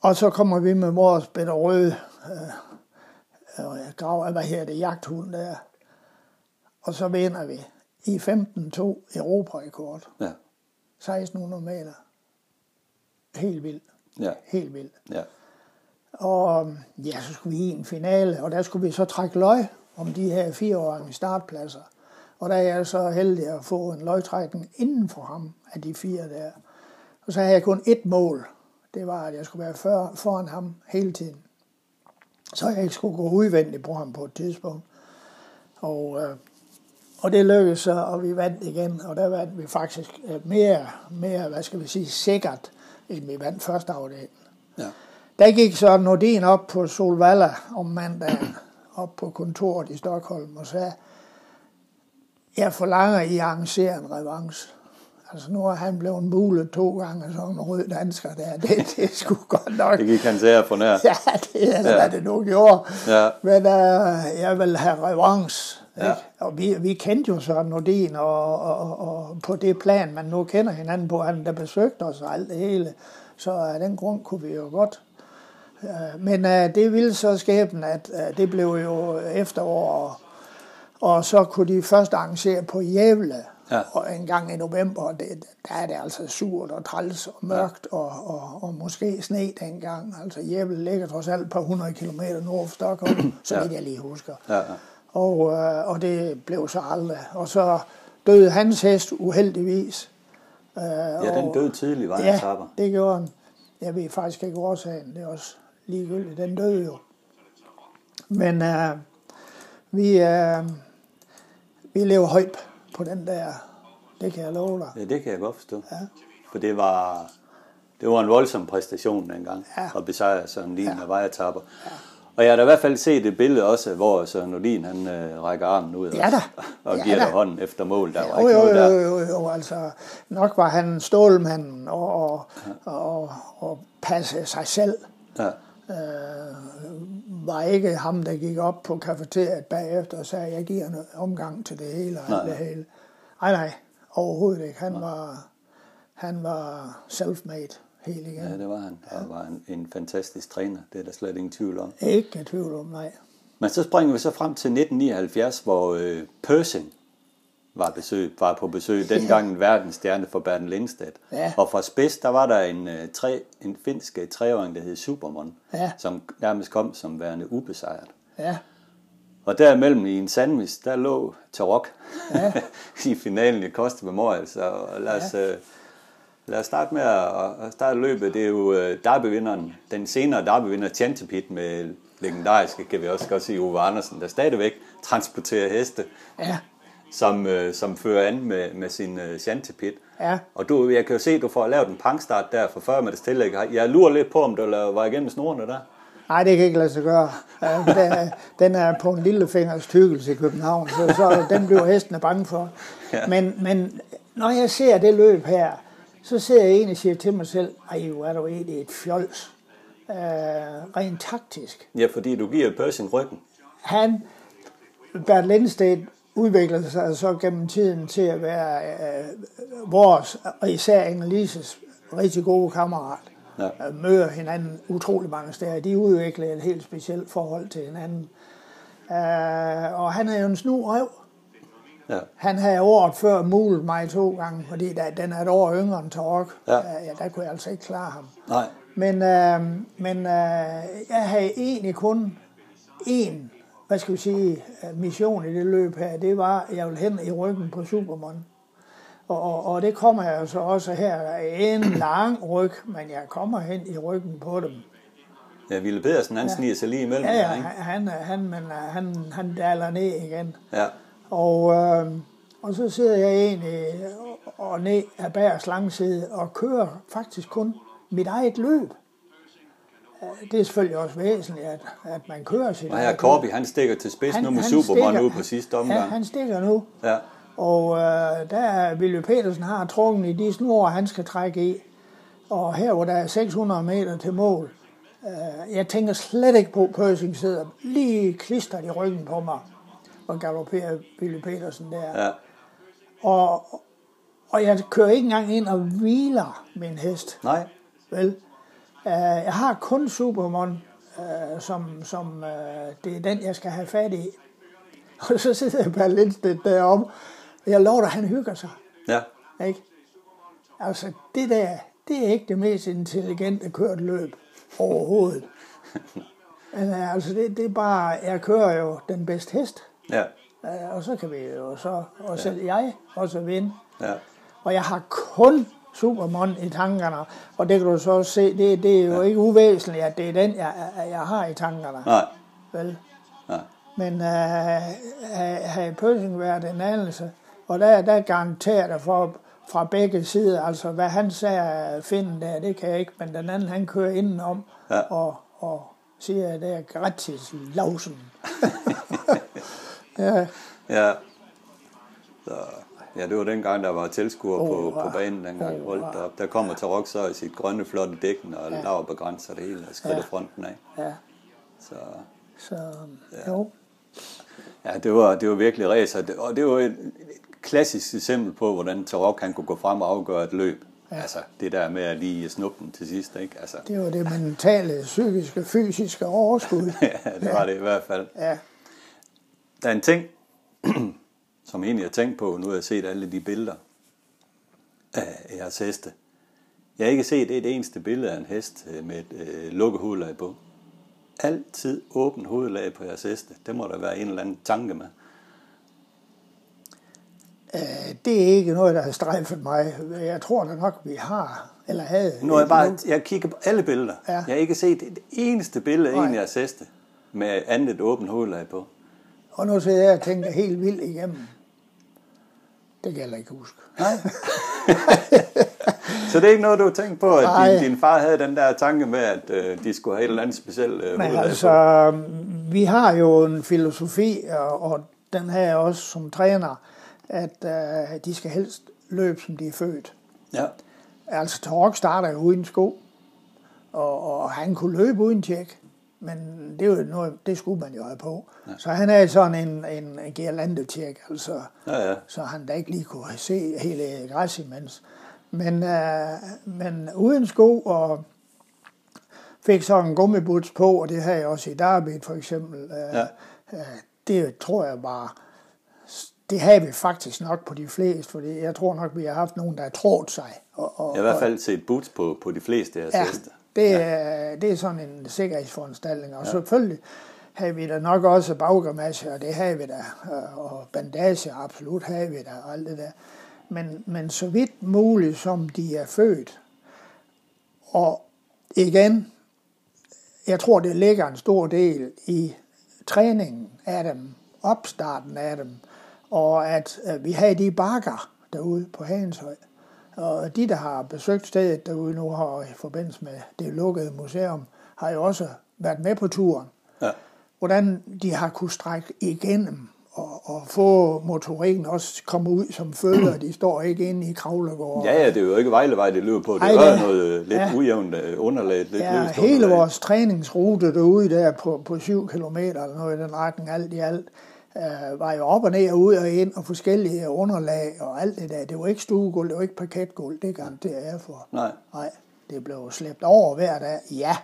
S2: Og så kommer vi med vores bedre røde øh, øh, grav, hvad her det, jagthund der. Og så vinder vi i 15-2 Europarekord.
S1: Ja.
S2: 1600 meter. Helt vildt.
S1: Ja.
S2: Helt vildt.
S1: Ja.
S2: Og ja, så skulle vi i en finale, og der skulle vi så trække løg om de her fireårige startpladser. Og der er jeg så heldig at få en løgtrækning inden for ham af de fire der. Og så havde jeg kun ét mål. Det var, at jeg skulle være for, foran ham hele tiden. Så jeg ikke skulle gå udvendigt på ham på et tidspunkt. Og, øh, og det lykkedes så, og vi vandt igen. Og der vandt vi faktisk øh, mere, mere, hvad skal vi sige, sikkert, end vi vandt første afdeling.
S1: Ja.
S2: Der gik så Nordin op på Solvalla om mandagen, op på kontoret i Stockholm og sagde, jeg forlanger, at I arrangerer en revanche. Altså nu er han blevet mulet to gange sådan en rød dansker der. Det, det er sgu godt nok.
S1: Det gik hans ære for nær.
S2: Ja, det er det,
S1: Ja.
S2: hvad det nu gjorde.
S1: Ja.
S2: Men uh, jeg vil have revanche.
S1: Ja.
S2: Og vi, vi kendte jo så Nordin, og, og, og, på det plan, man nu kender hinanden på, han der besøgte os og alt det hele. Så af den grund kunne vi jo godt. Uh, men uh, det ville så skæbnen, at uh, det blev jo efterår, og, så kunne de først arrangere på Jævle,
S1: Ja.
S2: og en gang i november, og det, der er det altså surt og træls og mørkt, og, og, og måske sne dengang. Altså Jævle ligger trods alt et par hundrede kilometer nord for Stockholm, så
S1: Ja.
S2: jeg lige husker.
S1: Ja, ja.
S2: Og, øh, og det blev så aldrig. Og så døde hans hest uheldigvis. Øh,
S1: Ja, den døde tidligt, var
S2: Ja,
S1: tapper.
S2: det gjorde den. Jeg ved faktisk ikke årsagen. Det er også ligegyldigt. Den døde jo. Men øh, vi, øh, vi lever højt på den der. Det kan jeg love dig.
S1: Ja, det kan jeg godt forstå.
S2: Ja.
S1: For det var, det var en voldsom præstation dengang,
S2: Ja.
S1: at besejre Søren Lien ja. af vejetapper. Og jeg har da i hvert fald set et billede også, hvor Søren Nordin, han øh, rækker armen ud
S2: Ja da.
S1: og
S2: Ja
S1: giver
S2: da.
S1: dig hånden efter mål. Der var
S2: Jo,
S1: ikke
S2: jo,
S1: noget
S2: jo,
S1: der.
S2: jo, jo, altså nok var han stålmanden og, og, og, og passe sig selv.
S1: Ja.
S2: Øh, var ikke ham, der gik op på kafeteriet bagefter og sagde, jeg giver en omgang til det hele og
S1: Nej,
S2: det hele. Nej, nej, overhovedet ikke. Han var, han var self-made helt igen.
S1: ja, det var han. Han var en, en fantastisk træner, det er der slet ingen tvivl om.
S2: Ikke tvivl om, nej.
S1: Men så springer vi så frem til 1979, hvor øh, Persing var, besøg, var på besøg. Dengang en verdensstjerne for Bertel Lindstedt.
S2: Ja.
S1: Og fra Spids, der var der en, øh, tre, en finsk øh, treåring, der hed Supermon,
S2: Ja.
S1: som nærmest kom som værende ubesejret.
S2: Ja,
S1: Og derimellem i en sandwich, der lå Tarok
S2: Ja.
S1: i finalen i Costa Memorial. Så lad os, ja. lad os starte med at, at starte løbet. Det er jo øh, derbyvinderen, den senere derbyvinder Chantepit med legendariske, kan vi også godt sige, Ove Andersen, der stadigvæk transporterer heste,
S2: ja,
S1: som, øh, som fører an med, med sin øh, Chantepit.
S2: ja.
S1: Og du, jeg kan jo se, at du får lavet en pangstart der for 40 meters tillæg. Jeg lurer lidt på, om du var igennem snorene der.
S2: Nej, det kan ikke lade sig gøre. Den er på en lille fingers tykkelse i København, så, så den bliver hestene bange for. Ja. Men, men når jeg ser det løb her, så ser jeg egentlig og siger til mig selv, ej, hvor er du egentlig et fjols. Uh, rent taktisk.
S1: Ja, fordi du giver Pershing ryggen.
S2: Han, Bert Lindstedt, udviklede sig så gennem tiden til at være uh, vores, og især Annelises, rigtig gode kammerat. Ja. Uh, møder hinanden utrolig mange steder. De udviklede et helt specielt forhold til hinanden. Uh, og han er jo en snu røv. Ja. Han havde året før mulet mig to gange, fordi der, den er et år yngre end Torok. Ja. Uh, ja, der kunne jeg altså ikke klare ham.
S1: Nej.
S2: Men, øh, men øh, jeg havde egentlig kun én, hvad skal vi sige, mission i det løb her. Det var, at jeg ville hen i ryggen på Superman. Og, og, og det kommer jeg så også her. En lang ryg, men jeg kommer hen i ryggen på dem.
S1: Ja, Ville Pedersen, han ja. sniger sig lige imellem.
S2: Ja, ja, ikke? Han, han, men, han, han daler ned igen.
S1: Ja.
S2: Og, øh, og så sidder jeg egentlig og ned af bærs langside og kører faktisk kun mit eget løb. Det er selvfølgelig også væsentligt, at, at man kører sit
S1: eget løb. Corby, han stikker til spids han, nu med Superman nu på sidste omgang.
S2: Han, han stikker nu.
S1: Ja.
S2: Og øh, der er Willy Petersen har trukket i de snore, han skal trække i. Og her, hvor der er 600 meter til mål, øh, jeg tænker slet ikke på, at Pershing sidder lige klistret i ryggen på mig og galopperer Willy Petersen der.
S1: Ja.
S2: Og, og jeg kører ikke engang ind og hviler min hest.
S1: Nej.
S2: Vel? Uh, jeg har kun Superman, uh, som, som uh, det er den, jeg skal have fat i. Og så sidder jeg bare lidt derom, og jeg lover dig, han hygger sig.
S1: Ja.
S2: Ikke? Altså, det der, det er ikke det mest intelligente kørt løb overhovedet. Men altså, det, det er bare, jeg kører jo den bedste hest.
S1: Ja.
S2: Og så kan vi jo så, og selv ja. jeg, også vinde.
S1: Ja.
S2: Og jeg har kun Superman i tankerne, og det kan du så også se, det, det er jo ja. ikke uvæsentligt, at det er den, jeg, jeg har i tankerne.
S1: Nej.
S2: Vel?
S1: Nej.
S2: Men uh, havde Pershing været en anelse, og der, der garanterer der for, fra begge sider, altså hvad han sagde finde der, det kan jeg ikke, men den anden han kører indenom ja. og, og siger, at det er gratis lausen.
S1: ja. Ja. Så. Ja, det var dengang, der var tilskuer oh, på, på banen dengang. Oh, Holdt op. Der kommer til Rock så i sit grønne, flotte dækken og ja. laver begrænser det hele og skrider ja. fronten af.
S2: Ja.
S1: Så,
S2: så ja. jo.
S1: Ja, det var, det var virkelig racer. Og det var et, et klassisk eksempel på, hvordan Tarok han kunne gå frem og afgøre et løb. Ja. Altså, det der med at lige snuppe den til sidst, ikke? Altså.
S2: Det var det mentale, psykiske, fysiske overskud.
S1: ja, det var det i hvert fald.
S2: Ja.
S1: Der er en ting, som jeg egentlig har tænkt på, nu har jeg set alle de billeder af jeres heste. Jeg har ikke set et eneste billede af en hest øh, med et øh, lukket hovedlag på. Altid åbent hovedlag på jeres heste. Det må der være en eller anden tanke med.
S2: Øh, det er ikke noget, der har strejfet mig. Jeg tror da nok, vi har, eller havde.
S1: Nu er jeg bare, jeg kigger på alle billeder. Ja. Jeg har ikke set et eneste billede af en af jeres heste med andet et åbent hovedlag på.
S2: Og nu sidder jeg og tænker helt vildt igennem. Det kan jeg ikke huske.
S1: Nej. så det er ikke noget, du har tænkt på, at din, din far havde den der tanke med, at øh, de skulle have et eller andet specielt øh,
S2: Men altså, vi har jo en filosofi, og, og den her jeg også som træner, at øh, de skal helst løbe, som de er født.
S1: Ja.
S2: Altså, Tork starter jo uden sko, og, og han kunne løbe uden tjek men det, er jo noget, det skulle man jo have på. Ja. Så han er sådan en, en, en girlandetjek, altså,
S1: ja, ja.
S2: så han da ikke lige kunne se hele græs imens. Men, øh, men uden sko og fik så en gummibuts på, og det havde jeg også i Darby for eksempel. Øh, ja. øh, det tror jeg bare, det har vi faktisk nok på de fleste, fordi jeg tror nok, vi har haft nogen, der har trådt sig.
S1: Og, og, jeg har i hvert fald set boots på, på de fleste af
S2: ja, det, ja. det er sådan en sikkerhedsforanstaltning. Og ja. selvfølgelig har vi da nok også baggramage, og det har vi da, og bandage, absolut har vi da, og alt det der. Men, men så vidt muligt, som de er født. Og igen, jeg tror, det ligger en stor del i træningen af dem, opstarten af dem, og at, vi har de bakker derude på Hagenshøj. Og de, der har besøgt stedet derude nu har i forbindelse med det lukkede museum, har jo også været med på turen.
S1: Ja.
S2: Hvordan de har kunne strække igennem og, og få motorikken også komme ud som følger. De står ikke inde i kravlegård.
S1: Ja, ja, det er jo ikke Vejlevej, det løber på. Det
S2: Ej,
S1: er noget øh, lidt
S2: ja.
S1: ujævnt øh, underlag. Lidt
S2: Ja,
S1: løst
S2: hele vores træningsrute derude der på, på 7 km eller noget i den retning, alt i alt, øh, var jo op og ned og ud og ind og forskellige underlag og alt det der. Det var ikke stuegulv, det var ikke parketgulv, det garanterer jeg for.
S1: Nej.
S2: Nej, det blev slæbt over hver dag, ja,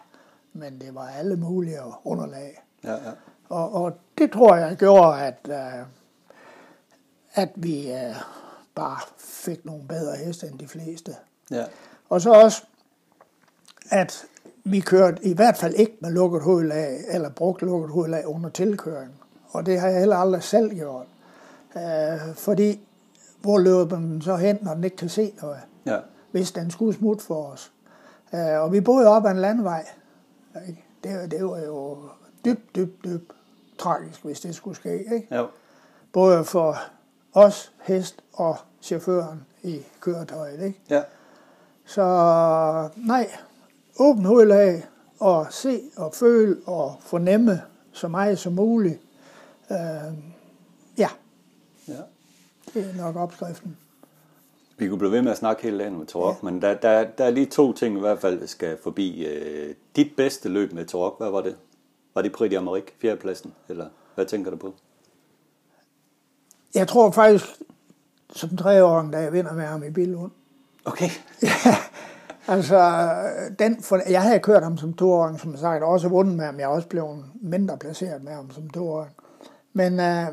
S2: men det var alle mulige underlag.
S1: Ja, ja.
S2: Og, og det tror jeg gjorde, at, øh, at vi øh, bare fik nogle bedre heste end de fleste.
S1: ja.
S2: Og så også, at vi kørte i hvert fald ikke med lukket hovedlag, eller brugt lukket hovedlag under tilkøring. Og det har jeg heller aldrig selv gjort. Øh, fordi, hvor løber den så hen, når den ikke kan se noget?
S1: ja.
S2: Hvis den skulle smutte for os. Øh, og vi boede op ad en landvej. Ikke? Det, det var jo dybt, dybt, dybt tragisk, hvis det skulle ske. Ikke?
S1: ja.
S2: Både for os, hest og chaufføren i køretøjet. Ikke?
S1: ja.
S2: Så nej, åbn hovedlag og se og føle og fornemme så meget som muligt. Øh, ja,
S1: ja.
S2: det er nok opskriften.
S1: Vi kunne blive ved med at snakke hele dagen med Torok, ja. men der, der, der er lige to ting i hvert fald, der skal forbi. Øh, dit bedste løb med Torok, hvad var det? Var det Prix d'Amérique, fjerdepladsen? Eller hvad tænker du på?
S2: Jeg tror faktisk, som treåring, da jeg vinder med ham i Billund.
S1: Okay.
S2: Altså, den for, jeg havde kørt ham som toåring, som sagt, og også vundet med ham. Jeg er også blevet mindre placeret med ham som toåring. Men øh,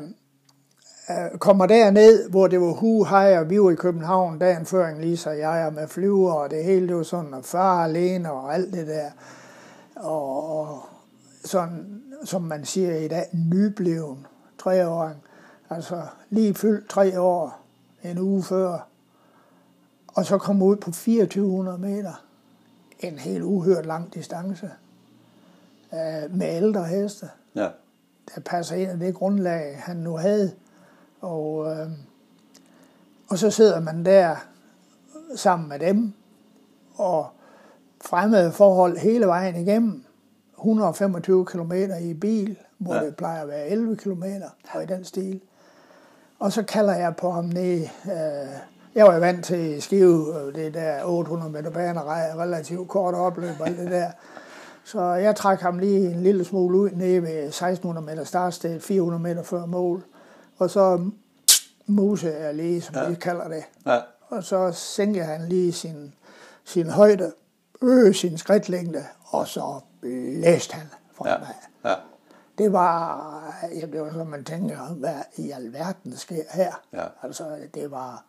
S2: øh, kommer derned, hvor det var hu hej, og vi var i København dagen før en Lisa og jeg, og med flyver, og det hele, det var sådan, og far alene, og alt det der. Og, og sådan, som man siger i dag, nybleven treåring. Altså lige fyldt tre år, en uge før, og så komme ud på 2400 meter. En helt uhørt lang distance. Øh, med ældre heste,
S1: Ja
S2: der passer ind i det grundlag, han nu havde. Og, øh, og så sidder man der sammen med dem, og fremmede forhold hele vejen igennem. 125 km i bil, hvor
S1: Ja.
S2: det plejer at være 11 km, og i den stil. Og så kalder jeg på ham ned. Øh, jeg var jo vant til Skive, øh, det der 800 meter baner, relativt kort opløb og det der. Så jeg trak ham lige en lille smule ud nede ved 1600 meter startsted, 400 meter før mål. Og så muse jeg lige, som
S1: Ja.
S2: vi kalder det.
S1: Ja.
S2: Og så sænker han lige sin, sin højde, øge sin skridtlængde, og så blæste han fra
S1: Ja.
S2: mig.
S1: Ja.
S2: Det var, det var sådan, man tænker, hvad i alverden sker her?
S1: Ja.
S2: Altså, det var,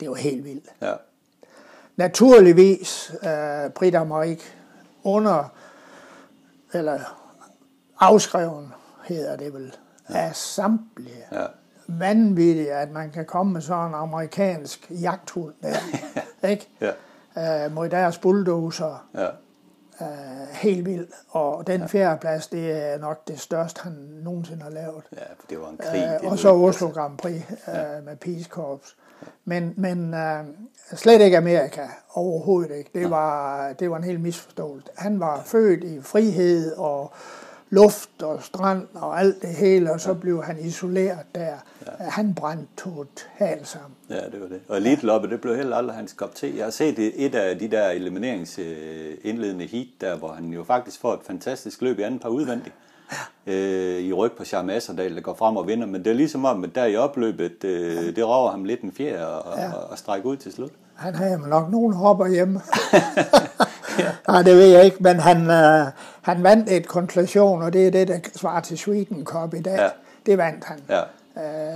S2: det var helt vildt.
S1: Ja.
S2: Naturligvis, øh, Brita Marik under, eller afskreven hedder det vel, af samtlige.
S1: Ja.
S2: Vanvittigt, at man kan komme med sådan en amerikansk jagthund der, ikke?
S1: Ja.
S2: Øh, mod deres bulldozer.
S1: Ja.
S2: Øh, helt vildt. Og den fjerde plads, det er nok det største, han nogensinde har lavet.
S1: Ja, det var en krig.
S2: Øh, og så Oslo
S1: altså.
S2: Grand Prix øh, med Peace Corps. Men, men øh, slet ikke Amerika, overhovedet ikke. Det var, det var en helt misforståelse. Han var født i frihed og luft og strand og alt det hele, og så blev han isoleret der. Han brændte totalt sammen.
S1: Ja, det var det. Og elite det blev heller aldrig hans kop te. Jeg har set et, et af de der elimineringsindledende heat, der hvor han jo faktisk får et fantastisk løb i anden par udvendigt. Øh, I ryg på Charme Asserdal, der går frem og vinder. Men det er ligesom om, at der i opløbet, øh, det rager ham lidt en fjer og,
S2: Ja.
S1: og, og strækker ud til slut.
S2: Han havde nok nogen hopper hjemme. Nej, det ved jeg ikke, men han, øh, han vandt et konklusion, og det er det, der svarer til Sweden Cup i dag.
S1: Ja.
S2: Det vandt han.
S1: Ja.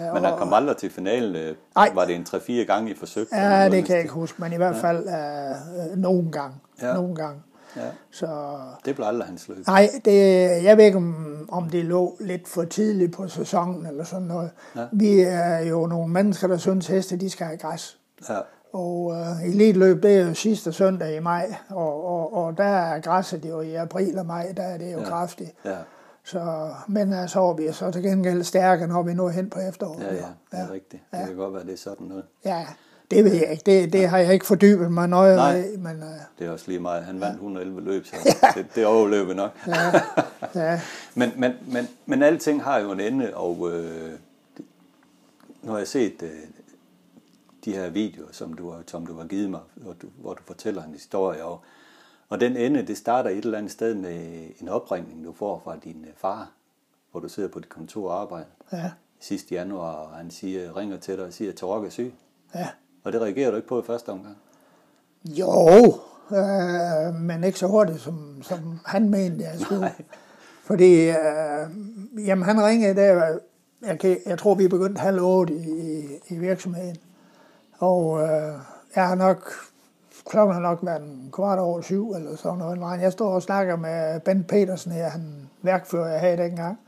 S2: Øh,
S1: Men han kom aldrig til finalen. Øh,
S2: Nej.
S1: var det en 3-4 gange i forsøg?
S2: Ja, det kan jeg ikke huske, men i hvert fald øh, øh, nogle gange.
S1: Ja.
S2: Ja. Nogle gange.
S1: Ja,
S2: Så
S1: det blev aldrig hans løb.
S2: nej, det, jeg ved ikke, om, om det lå lidt for tidligt på sæsonen eller sådan noget.
S1: Ja.
S2: Ja. Vi er jo nogle mennesker, der synes, heste de skal have græs.
S1: Ja.
S2: Og øh, elitløb, det er jo sidste søndag i maj, og, og, og der er græsset jo i april og maj, der er det jo
S1: Ja.
S2: ja. kraftigt.
S1: Ja,
S2: Så, men øh, så er vi så til gengæld stærke, når vi når hen på efteråret.
S1: ja, ja, det er rigtigt. Det kan godt være, det er sådan noget.
S2: Ja, Det ved jeg ikke. Det, det har jeg ikke fordybet mig nøje
S1: Nej.
S2: i, men uh,
S1: Det er også lige meget. Han vandt 111 løb, så det, det overlever vi nok.
S2: ja, ja,
S1: Men, men, men, men alting har jo en ende, og øh, det- nu har jeg set øh, de her videoer, som du, som du har givet mig, hvor du, hvor du fortæller en historie, og, og den ende, det starter et eller andet sted med en opringning, du får fra din øh, far, hvor du sidder på dit kontor og arbejder
S2: ja,
S1: sidste januar, og han siger, ringer til dig og siger, at Tarok er syg.
S2: ja.
S1: Og det reagerer du ikke på i første omgang.
S2: Jo, øh, men ikke så hurtigt, som, som han mente, jeg skulle. Fordi, øh, jamen han ringede der, jeg, kan, jeg tror vi er begyndt halv otte i, i, virksomheden. Og øh, jeg har nok, klokken har nok været en kvart over syv eller sådan noget. Nej, Jeg står og snakker med Ben Petersen her, han værkfører jeg havde dengang.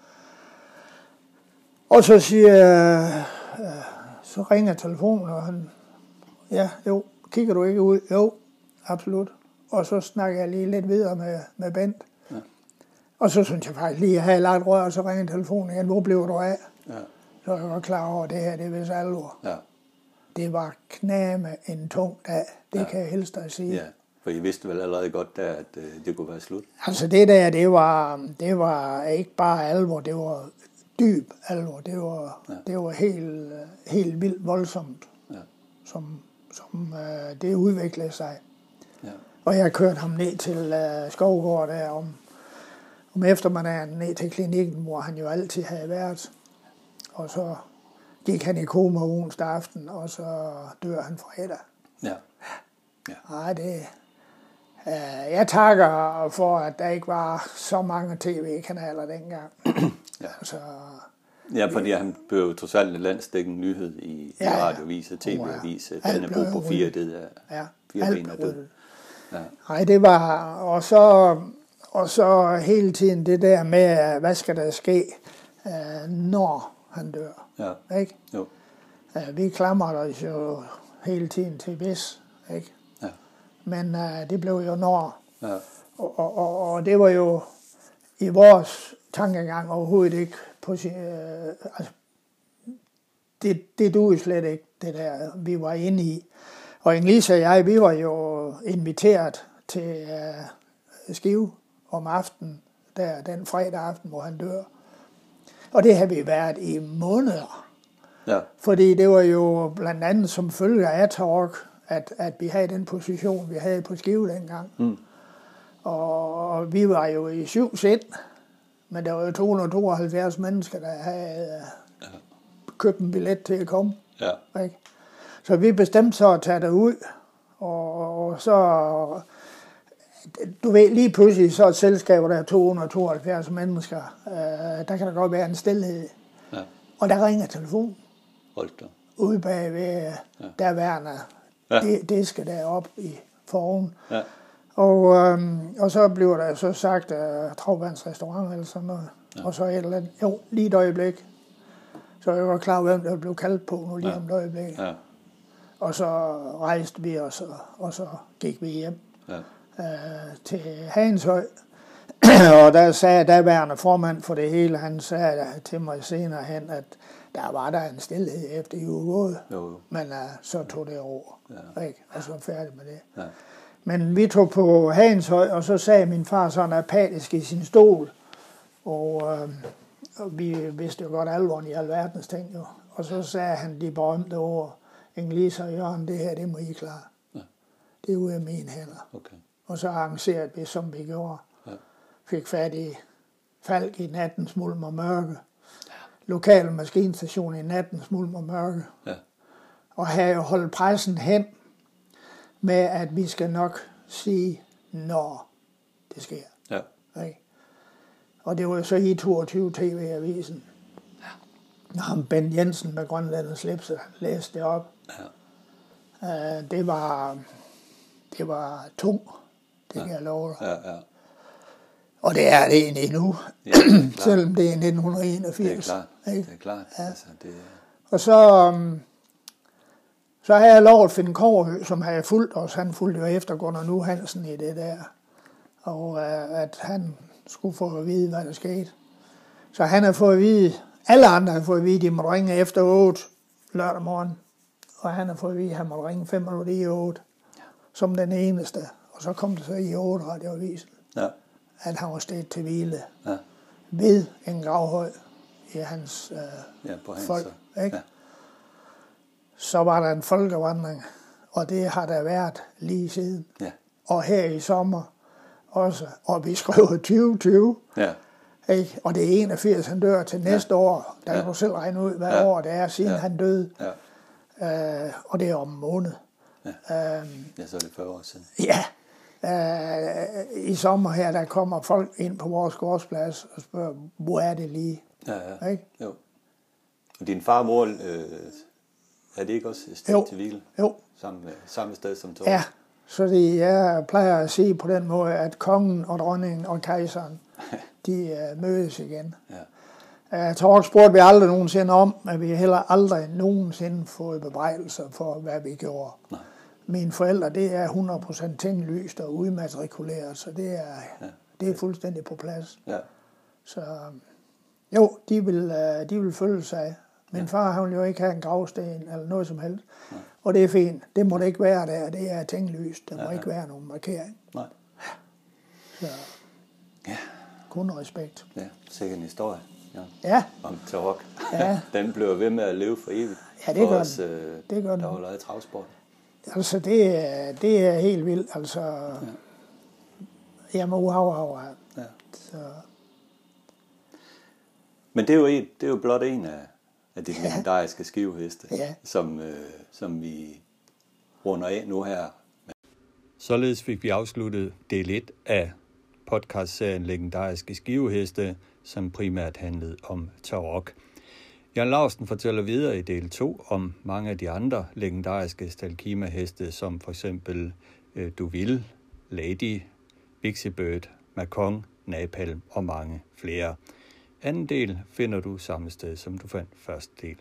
S2: Og så siger jeg, øh, så ringer telefonen, og han, ja, jo, kigger du ikke ud? Jo, absolut. Og så snakker jeg lige lidt videre med, med Bent.
S1: Ja.
S2: Og så synes jeg faktisk lige, at jeg havde lagt rør, og så ringer telefonen igen. Hvor blev du af?
S1: Ja,
S2: Så er jeg godt klar over, at det her, det er vist alvor.
S1: ja,
S2: Det var knæme en tung dag. Det
S1: Ja.
S2: kan jeg helst at sige.
S1: ja. For I vidste vel allerede godt der, at øh, det kunne være slut.
S2: Altså det der, det var, det var ikke bare alvor, det var dyb alvor. Det var,
S1: Ja.
S2: det var helt, helt vildt voldsomt,
S1: Ja,
S2: som, som øh, det udviklede sig.
S1: ja,
S2: Og jeg kørte ham ned til øh, Skovgård der om, om eftermiddagen ned til klinikken, hvor han jo altid havde været. Og så gik han i koma onsdag aften, og så dør han fredag.
S1: ja,
S2: Nej, det... Øh, jeg takker for, at der ikke var så mange tv-kanaler dengang.
S1: Ja.
S2: Altså,
S1: Ja, fordi han blev jo trods alt en landsdækkende nyhed i, i
S2: Ja, ja.
S1: radioaviser, tv-aviser. Er
S2: blev
S1: på fire, det er
S2: ja,
S1: fire ben
S2: blev
S1: død. Ja,
S2: Nej, det var... Og så, og så hele tiden det der med, hvad skal der ske, øh, når han dør.
S1: ja,
S2: Ikke?
S1: jo,
S2: Øh, vi klamrede os jo hele tiden til hvis. Ikke?
S1: ja,
S2: Men øh, det blev jo når.
S1: ja,
S2: Og, og, og, og det var jo i vores tankegang overhovedet ikke på sin, øh, altså, det, det duede slet ikke, det der, vi var inde i. Og Inge-Lise og jeg, vi var jo inviteret til øh, Skive om aftenen, der den fredag aften, hvor han dør. Og det har vi været i måneder.
S1: ja,
S2: Fordi det var jo blandt andet som følge af Talk, at, at vi havde den position, vi havde på Skive dengang.
S1: Mm.
S2: Og vi var jo i syv sind, men der var jo 272 mennesker, der havde øh, købt en billet til at komme.
S1: ja,
S2: Ikke? Så vi bestemte så at tage det ud, og, og så, du ved, lige pludselig så et selskab, hvor der er 272 mennesker, øh, der kan der godt være en stillhed.
S1: ja,
S2: Og der ringer telefonen
S1: hold da.
S2: ude bag ved ja. der værende
S1: Ja.
S2: ja. diske deroppe i foroven.
S1: Ja,
S2: Og, øhm, og så bliver der så sagt uh, Travvands restaurant eller sådan noget. Ja. Og så et eller andet, jo, lige et øjeblik. Så jeg var klar, hvem der blev kaldt på nu lige
S1: Ja.
S2: om et øjeblik.
S1: ja,
S2: Og så rejste vi os, og, og så gik vi hjem
S1: ja,
S2: øh, til Hagenshøj. og der sagde daværende formand for det hele, han sagde til mig senere hen, at der var der en stillhed efter I var gået.
S1: jo, jo,
S2: Men uh, så tog det over.
S1: Ja.
S2: Ikke? Og så færdig med det.
S1: ja,
S2: Men vi tog på Hagenshøj, og så sagde min far sådan apatisk i sin stol. Og, øh, og vi vidste jo godt alvoren i alverdens ting jo. Og så sagde han de berømte ord, Inge-Lise og Jørgen, det her, det må I klare.
S1: Ja.
S2: Det er ude af mine hænder.
S1: okay,
S2: Og så arrangerede vi, som vi gjorde.
S1: Ja.
S2: Fik fat i Falk i nattens mulm og mørke. Lokal maskinstation i nattens mulm og mørke.
S1: ja,
S2: Og have holdt pressen hen med, at vi skal nok sige, når det sker.
S1: ja,
S2: Ikke? Og det var jo så i 22 TV-avisen. Når ham Ben Jensen med Grønlanders slipset læste det op.
S1: ja,
S2: Uh, det var det var tung, det kan jeg love dig.
S1: ja, ja,
S2: Og det er det egentlig nu,
S1: ja, det
S2: selvom det er
S1: Det er
S2: 1981.
S1: klart,
S2: ikke?
S1: det er klart, altså, det
S2: Og så, um, så har jeg lovet Finn Koverhø, som har fulgt os. Han fulgte jo efter Gunnar Nu Hansen i det der. Og uh, at han skulle få at vide, hvad der skete. Så han har fået at vide, alle andre har fået at vide, at de må ringe efter 8 lørdag morgen og han har fået at vide, at han må ringe 5 minutter i 8, som den eneste. Og så kom det så i 8 radioavisen,
S1: Ja.
S2: at han var stedet til hvile
S1: Ja.
S2: ved en gravhøj i hans øh,
S1: Ja, på hans.
S2: folk.
S1: så-
S2: Ikke?
S1: Ja.
S2: Så var der en folkevandring, og det har der været lige siden.
S1: Ja.
S2: Og her i sommer også, og vi skriver 2020,
S1: Ja.
S2: ikke? og det er 81, han dør til næste år. Der kan
S1: Ja.
S2: du selv regne ud, hvad
S1: Ja.
S2: år det er, siden
S1: Ja.
S2: han døde.
S1: Ja.
S2: Øh, og det er om en måned.
S1: Ja.
S2: Øhm,
S1: ja, så er det 40 år siden.
S2: Ja, øh, i sommer her, der kommer folk ind på vores gårdsplads og spørger, hvor er det lige?
S1: Ja, ja.
S2: Ikke?
S1: Jo. Og din far og mor, øh, er det ikke også et sted
S2: Jo.
S1: til hvile?
S2: Jo,
S1: Samme, samme sted som Torben?
S2: ja. Så det, jeg plejer at sige på den måde, at kongen og dronningen og kejseren, de uh, mødes igen.
S1: Ja.
S2: Uh, Tork spurgte vi aldrig nogensinde om, at vi heller aldrig nogensinde fået bebrejdelser for, hvad vi gjorde.
S1: Nej.
S2: Mine forældre, det er 100% tinglyst og udmatrikuleret, så det er,
S1: Ja.
S2: det er fuldstændig på plads.
S1: Ja.
S2: Så jo, de vil, øh, de vil følge sig. Min far, han vil jo ikke have en gravsten eller noget som helst. Ja. Og det er fint. Det må det ikke være der. Det er tinglyst. Der må
S1: Ja, ja.
S2: ikke være nogen markering.
S1: Nej.
S2: Så
S1: Ja.
S2: kun respekt.
S1: Ja, sikkert en historie. Ja.
S2: Ja,
S1: Om Tarok.
S2: Ja.
S1: den bliver ved med at leve for evigt.
S2: Ja, det gør
S1: os,
S2: den.
S1: øh,
S2: Det gør.
S1: Der holder i travsport.
S2: altså det, er- det er helt vildt. Altså, ja. jeg må uhav
S1: Ja.
S2: Så
S1: Men det er jo, en, det er jo blot en af, af de legendariske skiveheste,
S2: Ja.
S1: som, øh, som vi runder af nu her. Således fik vi afsluttet del 1 af podcastserien Legendariske skiveheste, som primært handlede om Tarok. Jan Larsen fortæller videre i del 2 om mange af de andre legendariske Stalkima-heste, som for eksempel øh, Duville, Lady, Bixie Bird, Macon, Napalm og mange flere. Anden del finder du samme sted, som du fandt første del.